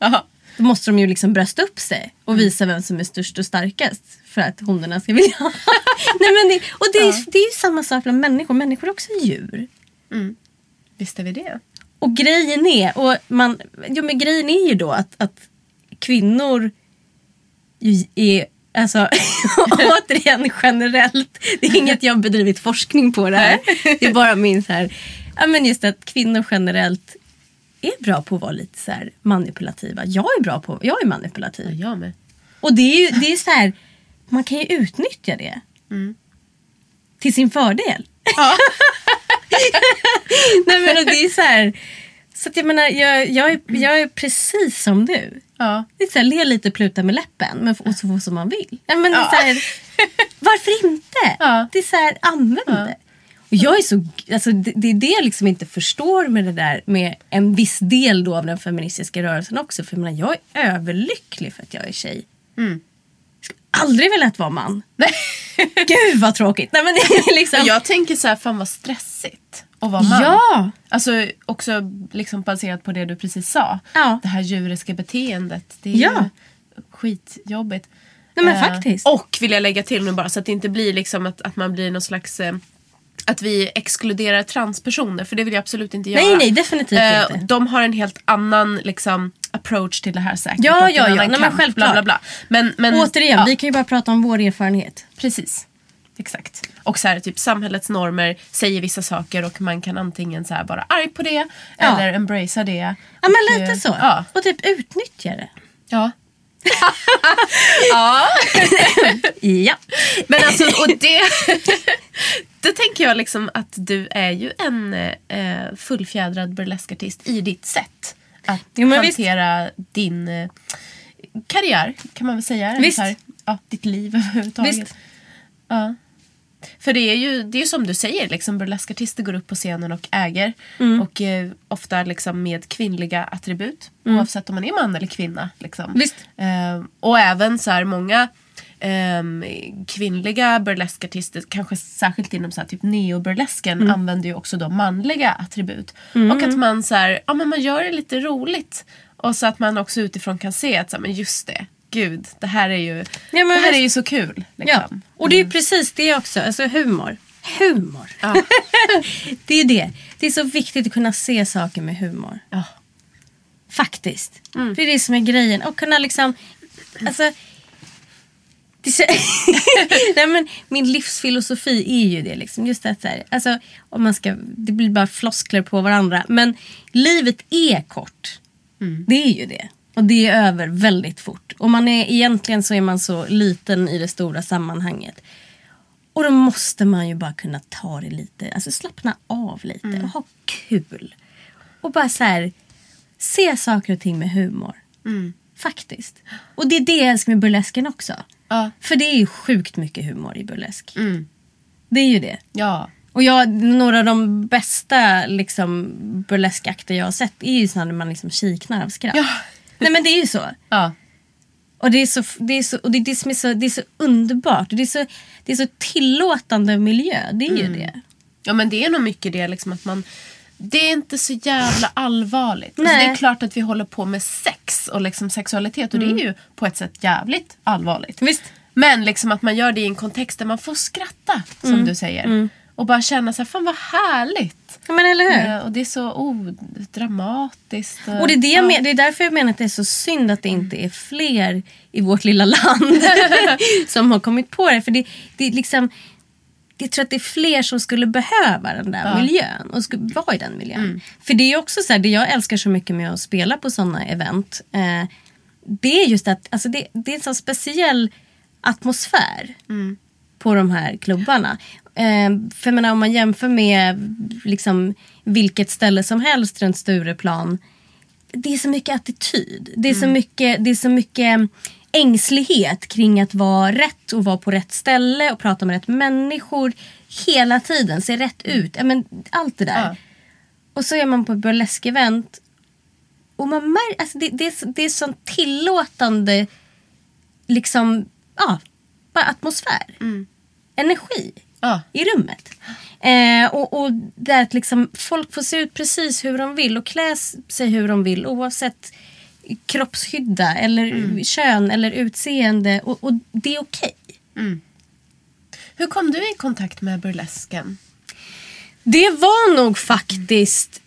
Då måste de ju liksom brösta upp sig och visa vem som är störst och starkast. För att honorna ska vilja ha. Nej, men det, Och det är, det är ju samma sak bland människor. Människor är också djur. Visste vi det? Och grejen är, och man, jo, men grejen är ju då att, att kvinnor är, alltså återigen generellt, det är inget jag har bedrivit forskning på det här. Det är bara min så här, ja men just att kvinnor generellt är bra på att vara lite så här manipulativa. Jag är bra på, jag är manipulativ. Jag med. Och det är ju det är så här, man kan ju utnyttja det. Till sin fördel. Nej men det är så här. Så att jag menar, jag, jag, är, jag är precis som du. Ja. Det är så här, le lite, pluta med läppen men och så få som man vill. Nej, men det är så här, varför inte? Ja. Det är så här, använd det. Och jag är så, alltså, det, det är det jag liksom inte förstår med det där med en viss del då av den feministiska rörelsen också. För jag, menar, jag är överlycklig för att jag är tjej. Skulle aldrig velat vara man. Gud vad tråkigt. Nej, men det är liksom... Jag tänker så här, fan vad stressigt att vara man. Ja! Alltså också liksom baserat på det du precis sa. Ja. Det här djuriska beteendet. Det är Ja. ju skitjobbigt. Nej, men Eh, faktiskt. Och vill jag lägga till nu bara så att det inte blir liksom att, att man blir någon slags eh, att vi exkluderar transpersoner för det vill jag absolut inte göra. Nej, nej, definitivt Eh, inte. De har en helt annan liksom, approach till det här säkert. Ja, ja, ja. Nej, men självklart. Bla, bla, bla. Men, men, Återigen, ja, vi kan ju bara prata om vår erfarenhet. Precis. exakt. Och så här, typ samhällets normer säger vissa saker och man kan antingen så här vara arg på det Ja. eller embracea det. Ja men lite eh, så. Ja. Och typ utnyttja det. ja. Ja. Men alltså, och det... Då tänker jag liksom att du är ju en eh, fullfjädrad burleskartist i ditt sätt att Jo, men visst. hantera din eh, karriär, kan man väl säga. Visst. här, ja, ditt liv överhuvudtaget. Visst. Ja. För det är ju det är som du säger, liksom, burleskartister går upp på scenen och äger. Mm. Och eh, ofta liksom med kvinnliga attribut. Oavsett om man är man eller kvinna. Liksom. Eh, och även så här många ehm, kvinnliga burleskartister, kanske särskilt inom så här, typ neoburlesken, Mm. använder ju också då manliga attribut. Och att man så här, ja men man gör det lite roligt. Och så att man också utifrån kan se att så här, men just det, gud, det här är ju, men det här är ju så kul. Ja. Liksom. Och det är ju precis det också. Alltså humor. Humor. det är det. Det är så viktigt att kunna se saker med humor. Ja. Faktiskt. Det är det som är grejen. Och kunna liksom... Alltså... Nej men min livsfilosofi är ju det. Liksom. Just att så här, alltså, om man ska, det blir bara floskler på varandra. Men livet är kort. Det är ju det. Och det är över väldigt fort. Och man är, egentligen så är man så liten i det stora sammanhanget. Och då måste man ju bara kunna ta det lite, alltså slappna av lite och ha kul. Och bara så här, se saker och ting med humor. Faktiskt. Och det är det jag älskar med burlesken också. Ja. För det är ju sjukt mycket humor i burlesk. Det är ju det. Ja. Och jag, några av de bästa liksom, burleskakter jag har sett är ju sådana där man liksom kiknar av skratt. Ja. Nej men det är ju så. Ja. Och det är så, det är så, och det är det som är så, det är så underbart. Det är så, det är så tillåtande miljö. Det är ju det. Ja men det är nog mycket det liksom att man det är inte så jävla allvarligt. Alltså, det är klart att vi håller på med sex och liksom sexualitet och det är ju på ett sätt jävligt allvarligt. Visst. Men liksom att man gör det i en kontext där man får skratta som du säger. Och bara känna så här, fan vad härligt. Ja, men eller hur? Eh, Och det är så oh, dramatiskt. Och det är, det, jag men, det är därför jag menar att det är så synd att det inte är fler i vårt lilla land som har kommit på det. För det, det är liksom, jag tror att det är fler som skulle behöva den där miljön och skulle vara i den miljön. För det är också så här, det jag älskar så mycket med att spela på sådana event. Eh, det är just att alltså det, det är en sån speciell atmosfär på de här klubbarna. Eh, för jag menar, om man jämför med liksom, vilket ställe som helst runt Stureplan. Det är så mycket attityd. Det är, så, mycket, det är så mycket ängslighet kring att vara rätt och vara på rätt ställe och prata med rätt människor. Hela tiden, se rätt ut. Ja, men, allt det där. Ja. Och så är man på ett burlesk-event. Och man märker, alltså det, det, är, det är sån tillåtande liksom, ja, bara atmosfär. Energi Ja. i rummet. Eh, och, och där att liksom folk får se ut precis hur de vill och klä sig hur de vill oavsett kroppshydda eller kön eller utseende. Och, och det är okej. Hur kom du i kontakt med burlesken? Det var nog faktiskt...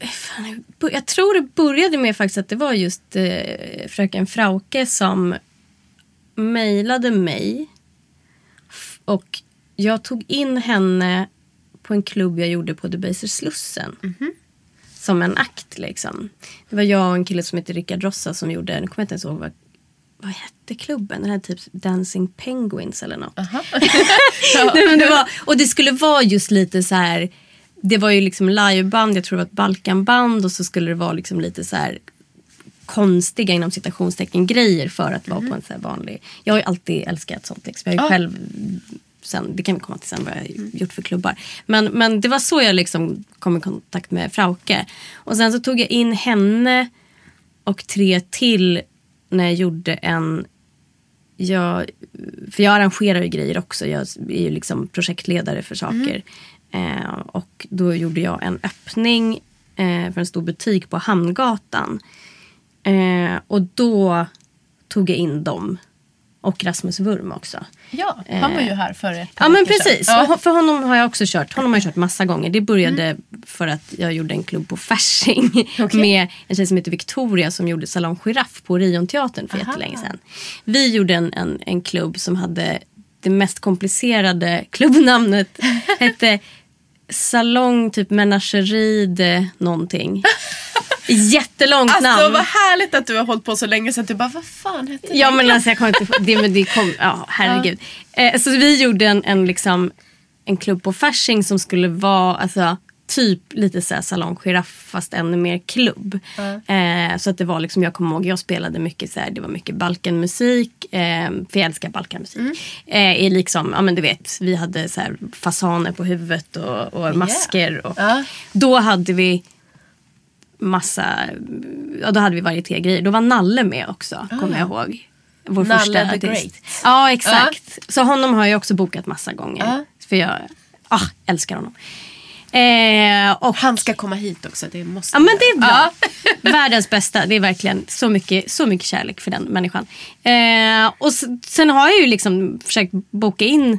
Fan, jag- tror det började med faktiskt att det var just eh, fröken Frauke som mejlade mig. Och jag tog in henne på en klubb jag gjorde på Debaser Slussen. Som en akt liksom. Det var jag och en kille som heter Rickard Rossa som gjorde, nu kommer jag inte ens ihåg vad, vad hette klubben? Den här typ Dancing Penguins eller något. Nej, men det var, och det skulle vara just lite så här. Det var ju liksom liveband, jag tror det var ett Balkanband och så skulle det vara liksom lite så här konstiga inom citationstecken grejer för att vara på en så här vanlig. Jag har ju alltid älskat sånt. Liksom. Jag har ju själv sen, det kan vi komma till sen vad jag har gjort för klubbar. Men, men det var så jag liksom kom i kontakt med Frauke. Och sen så tog jag in henne och tre till när jag gjorde en jag, för jag arrangerar ju grejer också. Jag är ju liksom projektledare för saker. Eh, och då gjorde jag en öppning eh, för en stor butik på Hamngatan. Eh, och då tog jag in dem. Och Rasmus Wurm också. Ja, han var ju här för ett par Ja men precis. Ja. För honom har jag också kört. Honom har jag kört massa gånger. Det började för att jag gjorde en klubb på Fasching. Med en tjej som heter Victoria som gjorde Salong Giraff på Orionteatern för jättelänge sedan. Vi gjorde en, en, en klubb som hade det mest komplicerade klubbnamnet hette Salong typ Menagerie de någonting. Jättelångt Alltså namn. vad härligt att du har hållit på så länge så att du bara, vad fan hette det? Ja men alltså jag kommer inte det, men det kom, ja herregud. Eh, så vi gjorde en, en, liksom, en klubb på Fasching som skulle vara alltså, typ lite salong giraff fast ännu mer klubb. Eh, så att det var liksom, jag kommer ihåg, jag spelade mycket såhär, det var mycket Balkanmusik. Eh, för jag älskar Balkanmusik. Eh, i liksom, ja men du vet, vi hade såhär fasaner på huvudet och, och masker. Och, Ja. Då hade vi massa, ja då hade vi varietégrejer. Då var Nalle med också, kommer jag ihåg. Vår Nalle första the artist. Great. Ja, exakt. Så honom har jag också bokat massa gånger. Ja. För jag ah, älskar honom. Eh, och, Han ska komma hit också, det måste ja men det är bra. Ja. Världens bästa. Det är verkligen så mycket, så mycket kärlek för den människan. Eh, och sen har jag ju liksom försökt boka in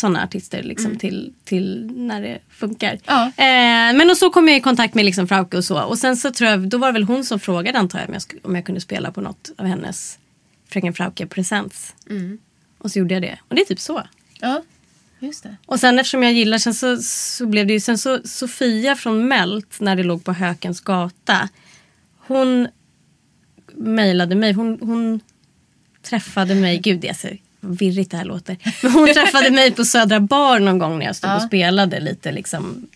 sådana artister liksom till, till när det funkar. Ja. Eh, men och så kom jag i kontakt med liksom Frauke och så. Och sen så tror jag, då var det väl hon som frågade antar jag om jag, om jag kunde spela på något av hennes Fröken Frauke Presents. Och så gjorde jag det. Och det är typ så. Ja, just det. Och sen eftersom jag gillar, sen så, så blev det ju sen så Sofia från Mält när det låg på Hökens gata. Hon mejlade mig, hon, hon träffade mig, gud är så virrigt det här låter. Men hon träffade mig på Södra Bar någon gång när jag stod och Ja. spelade lite liksom,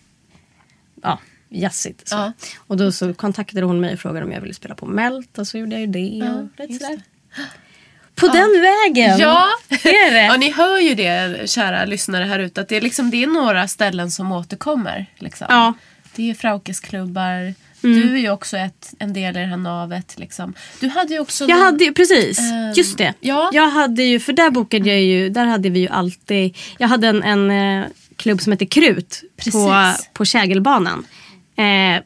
ja, jazzigt. Så. Ja. Och då så kontaktade hon mig och frågade om jag ville spela på Mält och så gjorde jag ju det. och lite sådär. På den vägen! Ja, är det. ja, ni hör ju det kära lyssnare här ute. Att det, är liksom, det är några ställen som återkommer. Liksom. Ja. Det är ju Klubbar. Du är ju också ett, en del i det här navet. Liksom. Du hade ju också... Jag någon- hade precis, Ehm, just det. ja. Jag hade ju, för där bokade jag ju, där hade vi ju alltid, jag hade en, en eh, klubb som heter Krut på, Precis. på Kägelbanan. Eh,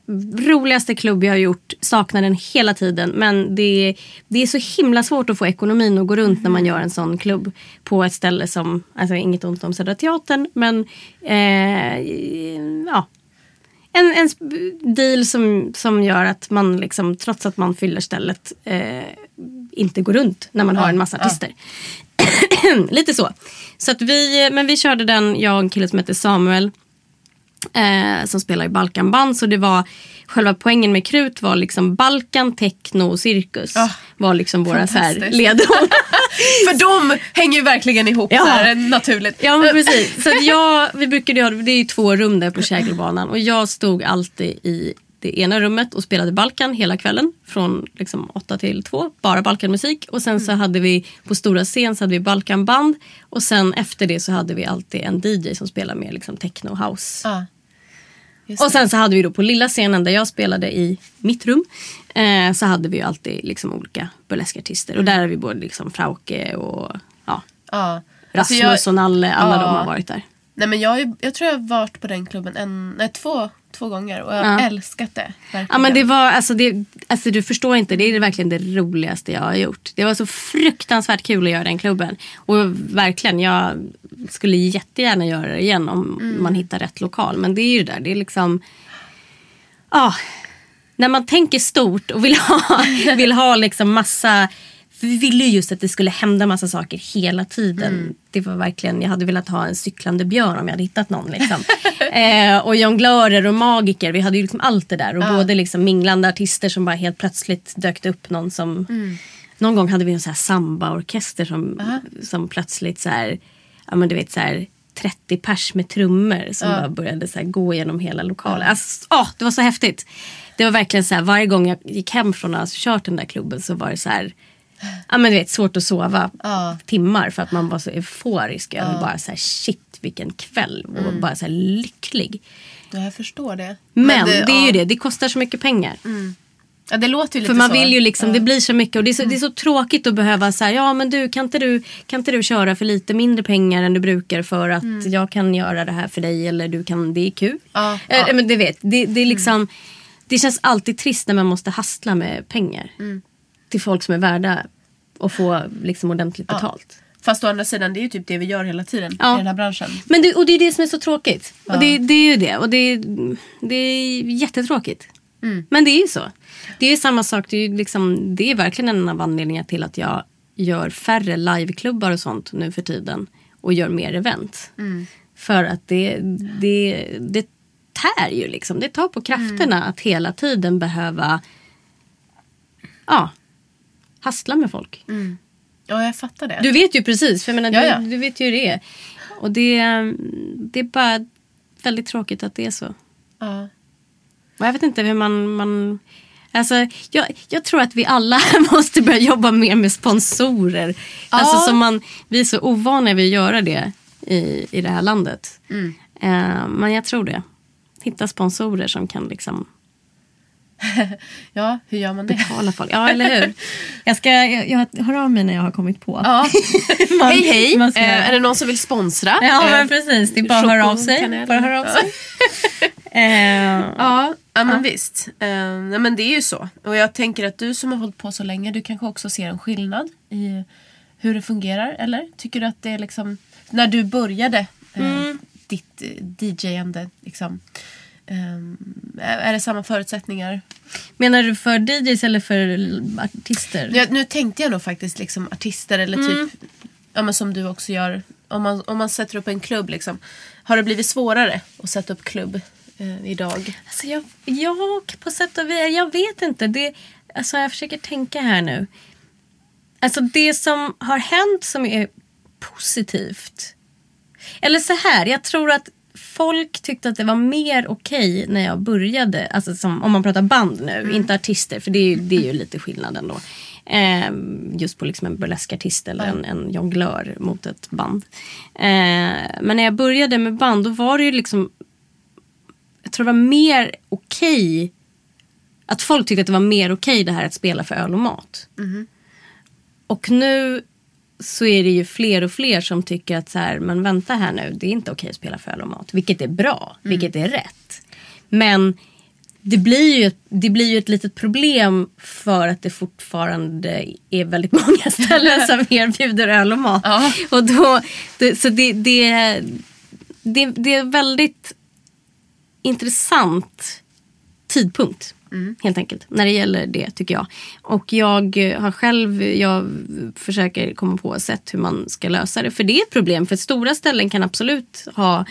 roligaste klubb jag har gjort, saknar den hela tiden. Men det, det är så himla svårt att få ekonomin att gå runt när man gör en sån klubb. På ett ställe som, alltså inget ont om Södra Teatern, men eh, ja, en, en deal som, som gör att man liksom, trots att man fyller stället eh, inte går runt när man har en massa artister. Lite så. Så att vi, men vi körde den, jag och en kille som heter Samuel eh, som spelar i Balkanband. Så det var själva poängen med Krut var liksom Balkan, techno och cirkus. Ah, var liksom våra så här ledord. För de hänger ju verkligen ihop Ja. så här, naturligt. Ja men precis. Så jag, vi brukade ha, det är ju två rum där på Kägelbanan och jag stod alltid i det ena rummet och spelade Balkan hela kvällen. Från liksom åtta till två, bara Balkanmusik. Och sen så hade vi på stora scen så hade vi Balkanband. Och sen efter det så hade vi alltid en DJ som spelade med liksom techno house. Ja. Just Och sen så hade vi då på lilla scenen där jag spelade i mitt rum. Eh, så hade vi ju alltid liksom olika burleskartister. Och där har vi både liksom Frauke och ja, ja. Rasmus Alltså jag, och Nalle. Alla Ja. de har varit där. Nej, men jag, jag tror jag har varit på den klubben en, nej, två, två gånger och jag har Ja. älskat det. Verkligen. Ja men det var, alltså, det, alltså du förstår inte, det är verkligen det roligaste jag har gjort. Det var så fruktansvärt kul att göra den klubben. Och verkligen, jag skulle jättegärna göra det igen om man hittar rätt lokal. Men det är ju det där, det är liksom, ja. när man tänker stort och vill ha, vill ha liksom massa för vi ville ju just att det skulle hända massa saker hela tiden. Det var verkligen, jag hade velat ha en cyklande björn om jag hade hittat någon. Liksom. eh, och jonglörer och magiker. Vi hade ju liksom allt det där. Och både liksom minglande artister som bara helt plötsligt dök upp någon som... Någon gång hade vi en samba-orkester som, som plötsligt så här, ja men du vet så här 30 pers med trummor som bara började så gå genom hela lokalen. Alltså, åh, det var så häftigt. Det var verkligen så här, varje gång jag gick hem från att ha kört den där klubben så var det så här, ja men du vet svårt att sova Ja. timmar för att man var så euforisk över bara så här shit vilken kväll och bara så här lycklig. Ja, jag förstår det. Men, det, är ju ja. det, det kostar så mycket pengar. Ja, det låter ju lite För man så. vill ju liksom, Ja. det blir så mycket och det är så, det är så tråkigt att behöva säga ja men du kan, inte du kan inte du köra för lite mindre pengar än du brukar för att jag kan göra det här för dig eller du kan, det är kul. Ja, Eh, ja. Men det vet, det, det är liksom, det känns alltid trist när man måste hastla med pengar. Till folk som är värda att få liksom ordentligt betalt. Fast å andra sidan, det är ju typ det vi gör hela tiden Ja. i den här branschen. Men det, och det är det som är så tråkigt. Och det, det är ju det. Och det, det är jättetråkigt. Men det är ju så. Det är samma sak. Det är, liksom, det är verkligen en av anledningarna till att jag gör färre liveklubbar och sånt nu för tiden och gör mer event. Mm. För att det, det, det tär ju liksom. Det tar på krafterna Mm. att hela tiden behöva ja, hassla med folk. Ja, jag fattar det. Du vet ju precis, för jag menar, Ja, ja. Du, du vet ju hur det är. Och det, det är bara väldigt tråkigt att det är så. Ja. Och jag vet inte hur man... man alltså, jag, jag tror att vi alla måste börja jobba mer med sponsorer. Alltså, som man, vi är så ovana vid att göra det i, i det här landet. Mm. Eh, men jag tror det. Hitta sponsorer som kan liksom ja, hur gör man det? betala folk. Ja, eller hur? Jag, ska, jag, jag hör av mig när jag har kommit på. Ja. Man- hej, hej! man ska- Eh, är det någon som vill sponsra? Ja, Eh, men precis. Det är bara att höra av sig. Bara höra av sig. Eh, Ja, ja men visst. Nej, men det är ju så. Och jag tänker att du som har hållit på så länge, du kanske också ser en skillnad i hur det fungerar, eller? Tycker du att det är liksom, när du började eh, ditt uh, DJande, liksom, ehm, är det samma förutsättningar? Menar du för DJs eller för artister? Ja, nu tänkte jag nog faktiskt liksom artister eller typ, ja, men som du också gör, om man, om man sätter upp en klubb. Liksom. Har det blivit svårare att sätta upp klubb eh, idag? Alltså jag, jag på sätt och vis, jag vet inte. Det, alltså jag försöker tänka här nu. Alltså det som har hänt som är positivt. Eller så här, jag tror att folk tyckte att det var mer okej när jag började. Alltså som, om man pratar band nu, inte artister. För det är ju, det är ju lite skillnad ändå. Ehm, just på liksom en burleskartist eller en, en jonglör mot ett band. Ehm, men när jag började med band då var det ju liksom jag tror det var mer okej. Att folk tyckte att det var mer okej det här att spela för öl och mat. Och nu så är det ju fler och fler som tycker att så här, men vänta här nu, det är inte okej att spela för öl och mat. Vilket är bra, vilket är rätt. Men det blir, ju, det blir ju ett litet problem för att det fortfarande är väldigt många ställen som erbjuder öl och mat. Ja. Och då, det, så det, det, det, det är väldigt intressant tidpunkt. Helt enkelt. När det gäller det tycker jag. Och jag eh, har själv, jag försöker komma på sätt hur man ska lösa det. För det är ett problem. För stora ställen kan absolut ha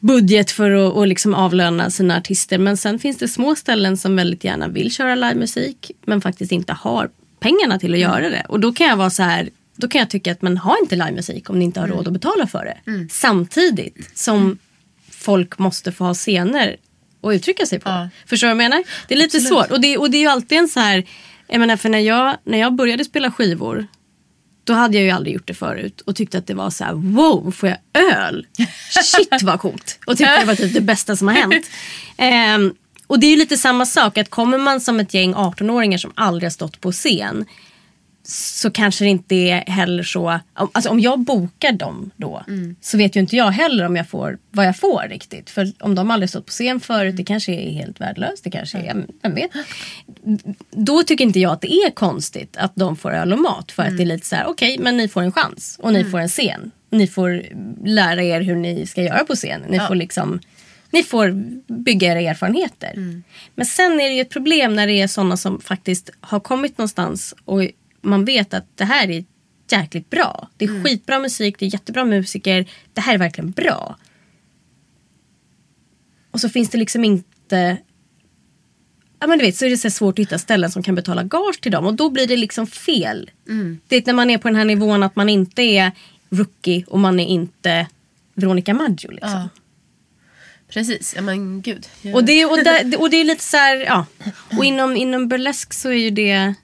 budget för att och liksom avlöna sina artister. Men sen finns det små ställen som väldigt gärna vill köra livemusik. Men faktiskt inte har pengarna till att göra det. Och då kan jag vara så här. Då kan jag tycka att man har inte livemusik om ni inte har råd att betala för det. Samtidigt som folk måste få ha scener att uttrycka sig på. Ja. Förstår du vad jag menar? Det är lite svårt. Och det, och det är ju alltid en så här. Jag menar för när jag, när jag började spela skivor. Då hade jag ju aldrig gjort det förut och tyckte att det var så här: wow, får jag öl? Shit vad coolt! Och tyckte det var typ det bästa som har hänt. Ehm, och det är ju lite samma sak, att kommer man som ett gäng 18-åringar som aldrig har stått på scen så kanske det inte är heller så, alltså om jag bokar dem då så vet ju inte jag heller om jag får vad jag får riktigt. För om de aldrig stått på scen förut, det kanske är helt värdelöst, det kanske är, vem vet. Då tycker inte jag att det är konstigt att de får öl och mat för att det är lite så här, okej men ni får en chans och ni får en scen. Ni får lära er hur ni ska göra på scen. Ni får liksom ni får bygga era erfarenheter. Men sen är det ju ett problem när det är sådana som faktiskt har kommit någonstans och man vet att det här är jäkligt bra. Det är skitbra musik, det är jättebra musiker. Det här är verkligen bra. Och så finns det liksom inte... Ja men du vet så är det så svårt att hitta ställen som kan betala gage till dem och då blir det liksom fel. Det är när man är på den här nivån att man inte är rookie och man är inte Veronica Maggio liksom. Ja. Precis, ja men gud. Och det, och, det, och det är lite så här, ja. Och inom, inom burlesk så är ju det...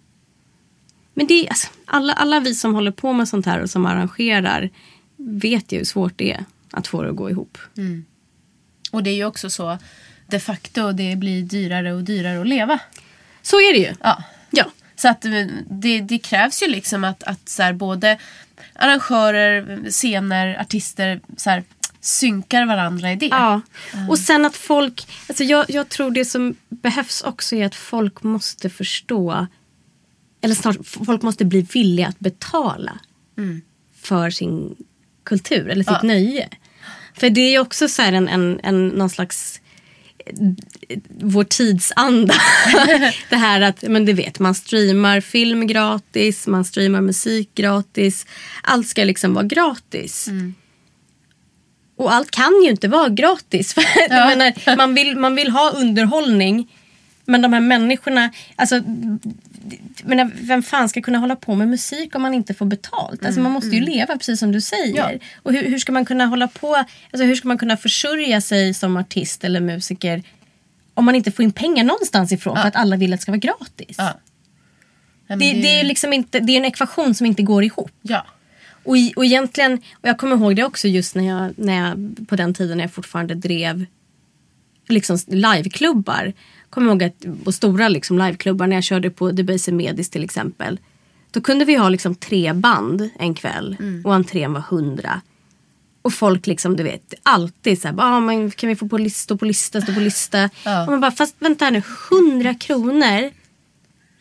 Men det alltså, alla, alla vi som håller på med sånt här och som arrangerar vet ju hur svårt det är att få det att gå ihop. Och det är ju också så de facto det blir dyrare och dyrare att leva. Så är det ju. Ja. Ja. Så att eh, det, det krävs ju liksom att, att så här, både arrangörer, scener, artister så här, synkar varandra i det. Ja. Och sen att folk... Alltså jag, jag tror det som behövs också är att folk måste förstå... Eller snart, folk måste bli villiga att betala för sin kultur eller sitt Ja. nöje. För det är ju också så här en, en, en, någon slags vår tidsanda. det här att, men du vet, man streamar film gratis, man streamar musik gratis. Allt ska liksom vara gratis. Och allt kan ju inte vara gratis. För jag menar, man, vill, man vill ha underhållning. Men de här människorna, alltså, men vem fan ska kunna hålla på med musik om man inte får betalt? Alltså man måste ju leva precis som du säger. Och hur, hur ska man kunna hålla på, alltså hur ska man kunna försörja sig som artist eller musiker om man inte får in pengar någonstans ifrån för att alla vill att det ska vara gratis? Ja. Ja, men Det, det, är liksom inte, det är en ekvation som inte går ihop. Ja. Och, och egentligen, och jag kommer ihåg det också just när jag, när jag på den tiden när jag fortfarande drev liksom liveklubbar. Kommer ihåg att, och stora liksom liveklubbar när jag körde på Debaser Medis till exempel. Då kunde vi ha liksom tre band en kväll och entrén var hundra. Och folk liksom, du vet, alltid så här, ah, men kan vi få på lista, stå på lista, stå på lista. Ja. Och man bara, fast vänta här nu, hundra kronor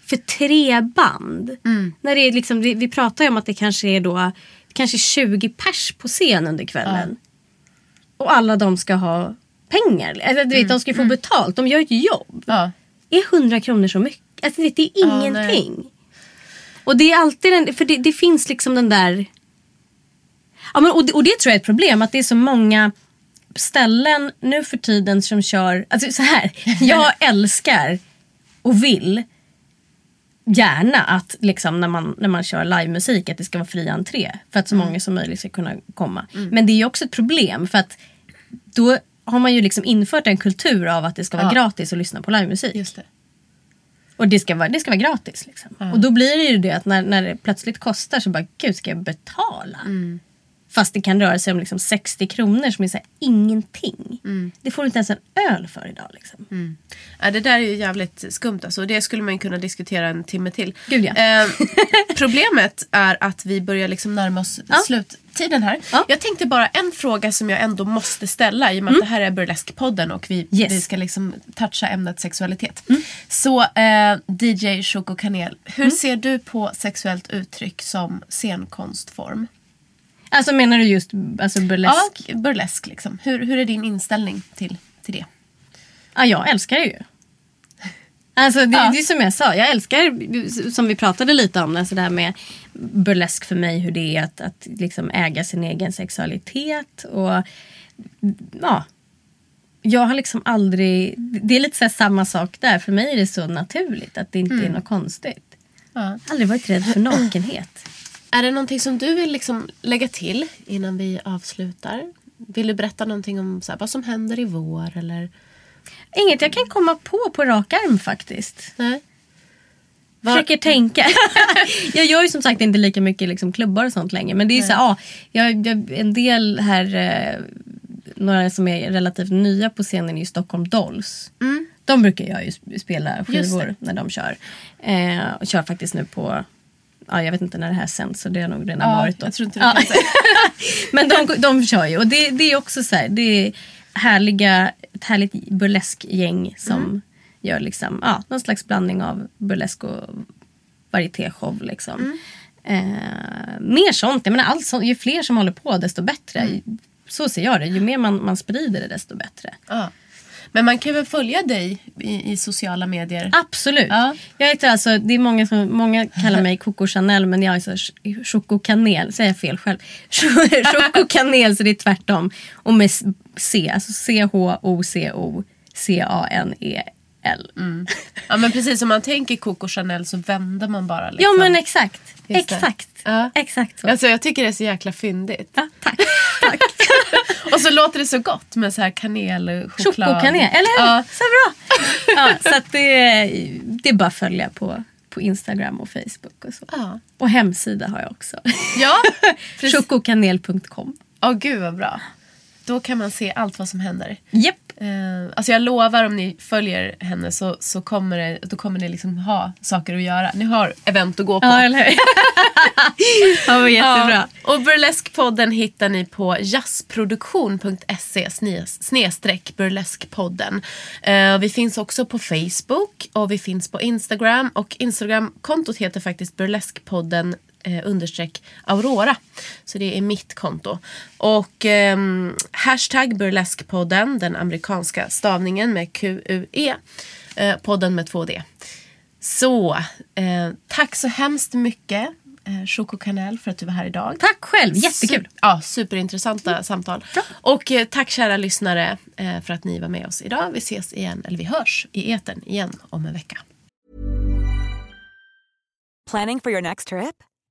för tre band. När det är liksom, vi, vi pratar ju om att det kanske är då kanske 20 pers på scen under kvällen. Och alla de ska ha pengar. Alltså, du vet, de ska ju få betalt. De gör ett jobb. Ja. Är 100 kronor så mycket? Alltså, det, det är Ja, ingenting. och det är alltid den, för det, det finns liksom den där... Ja, men, och, det, och det tror jag är ett problem. Att det är så många ställen nu för tiden som kör... Alltså så här, jag älskar och vill gärna att liksom, när, man, när man kör livemusik att det ska vara fri entré. För att så många som möjligt ska kunna komma. Men det är ju också ett problem för att då har man ju liksom infört en kultur av att det ska vara Ja. gratis att lyssna på livemusik. Just det. Och det ska vara, det ska vara gratis. Liksom. Och då blir det ju det att när, när det plötsligt kostar så bara, gud ska jag betala? Fast det kan röra sig om liksom 60 kronor som är så här, ingenting. Det får du inte ens en öl för idag. Liksom. Ja, det där är ju jävligt skumt alltså. Det skulle man kunna diskutera en timme till. Gud, ja. Eh, problemet är att vi börjar liksom närma oss sluttiden här. Ja. Jag tänkte bara en fråga som jag ändå måste ställa i och med att det här är Burlesque-podden och vi, Yes. Mm. vi ska liksom toucha ämnet sexualitet. Så eh, DJ Choco Kanel, hur Mm. ser du på sexuellt uttryck som scenkonstform? Alltså menar du just alltså burlesk? Ja, burlesk liksom. Hur, hur är din inställning till, till det? Ja, jag älskar det ju. Alltså det, Ja. det är som jag sa, jag älskar, som vi pratade lite om, alltså det här med burlesk för mig, hur det är att, att liksom äga sin egen sexualitet. Och ja, jag har liksom aldrig, det är lite så samma sak där, för mig är det så naturligt att det inte är något konstigt. Ja. Aldrig varit rädd för nakenhet. Är det någonting som du vill liksom lägga till innan vi avslutar? Vill du berätta någonting om så här, vad som händer i vår? Eller? Inget jag kan komma på på rak arm faktiskt. Nej. Var- Försöker tänka. jag gör ju som sagt inte lika mycket liksom, klubbar och sånt längre. Men det är så här, ja, jag, jag, en del här, eh, några som är relativt nya på scenen är ju Stockholm Dolls. De brukar jag ju sp- spela Mm. Skivor när de kör. Eh, och kör faktiskt nu på, ja, jag vet inte när det här sänds så det har nog redan Ja, varit. Då. jag tror inte du Ja. kan säga. Men de, de kör ju och det, det är också så här, det är härliga, ett härligt burleskgäng som Mm. gör liksom, ja, någon slags blandning av burlesk och varietéshow. Liksom. Mm. Eh, mer sånt, jag menar, allt sånt, ju fler som håller på desto bättre. Mm. Så ser jag det, ju mer man, man sprider det desto bättre. Ja. Men man kan väl följa dig i, i sociala medier? Absolut. Ja. Jag heter alltså, det är många som många kallar mig Coco Chanel men jag är så ch- Choco Kanel, säger jag fel själv. Choco Kanel så det är tvärtom. Och med C, alltså C-H-O-C-O C-A-N-E-L. Ja men precis, om man tänker Coco Chanel så vänder man bara liksom. Ja men exakt. Det. Exakt. Ja. Exakt så. Alltså jag tycker det är så jäkla fyndigt. Ja, tack. tack. Och så låter det så gott med så här kanel, choklad. Chocokanel, eller hur? Ja. Så bra. Ja, så att det, är- det är bara att följa på, på Instagram och Facebook och så. Ja. Och hemsida har jag också. Ja, precis. Chocokanel.com. Åh gud vad bra. Då kan man se allt vad som händer. Japp. Eh, alltså jag lovar om ni följer henne så, så kommer, det, då kommer ni liksom ha saker att göra. Ni har event att gå på. Ja, eller hur? ja, men jättebra. Ja, och Burleskpodden hittar ni på jazzproduktion.se sne- snedstreck burleskpodden. Eh, vi finns också på Facebook och vi finns på Instagram och Instagram-kontot heter faktiskt burleskpodden eh, understreck Aurora. Så det är mitt konto. Och eh, hashtag burleskpodden, den amerikanska stavningen med QUE. Eh, podden med två D. Så eh, tack så hemskt mycket eh, Choco Kanel för att du var här idag. Tack själv, jättekul. Su- ja, superintressanta samtal. Och eh, tack kära lyssnare eh, för att ni var med oss idag. Vi ses igen, eller vi hörs i eten igen om en vecka. Planning for your next trip?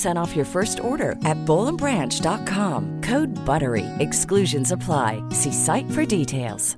15% off your first order at bowlandbranch.com. Code BUTTERY. Exclusions apply. See site for details.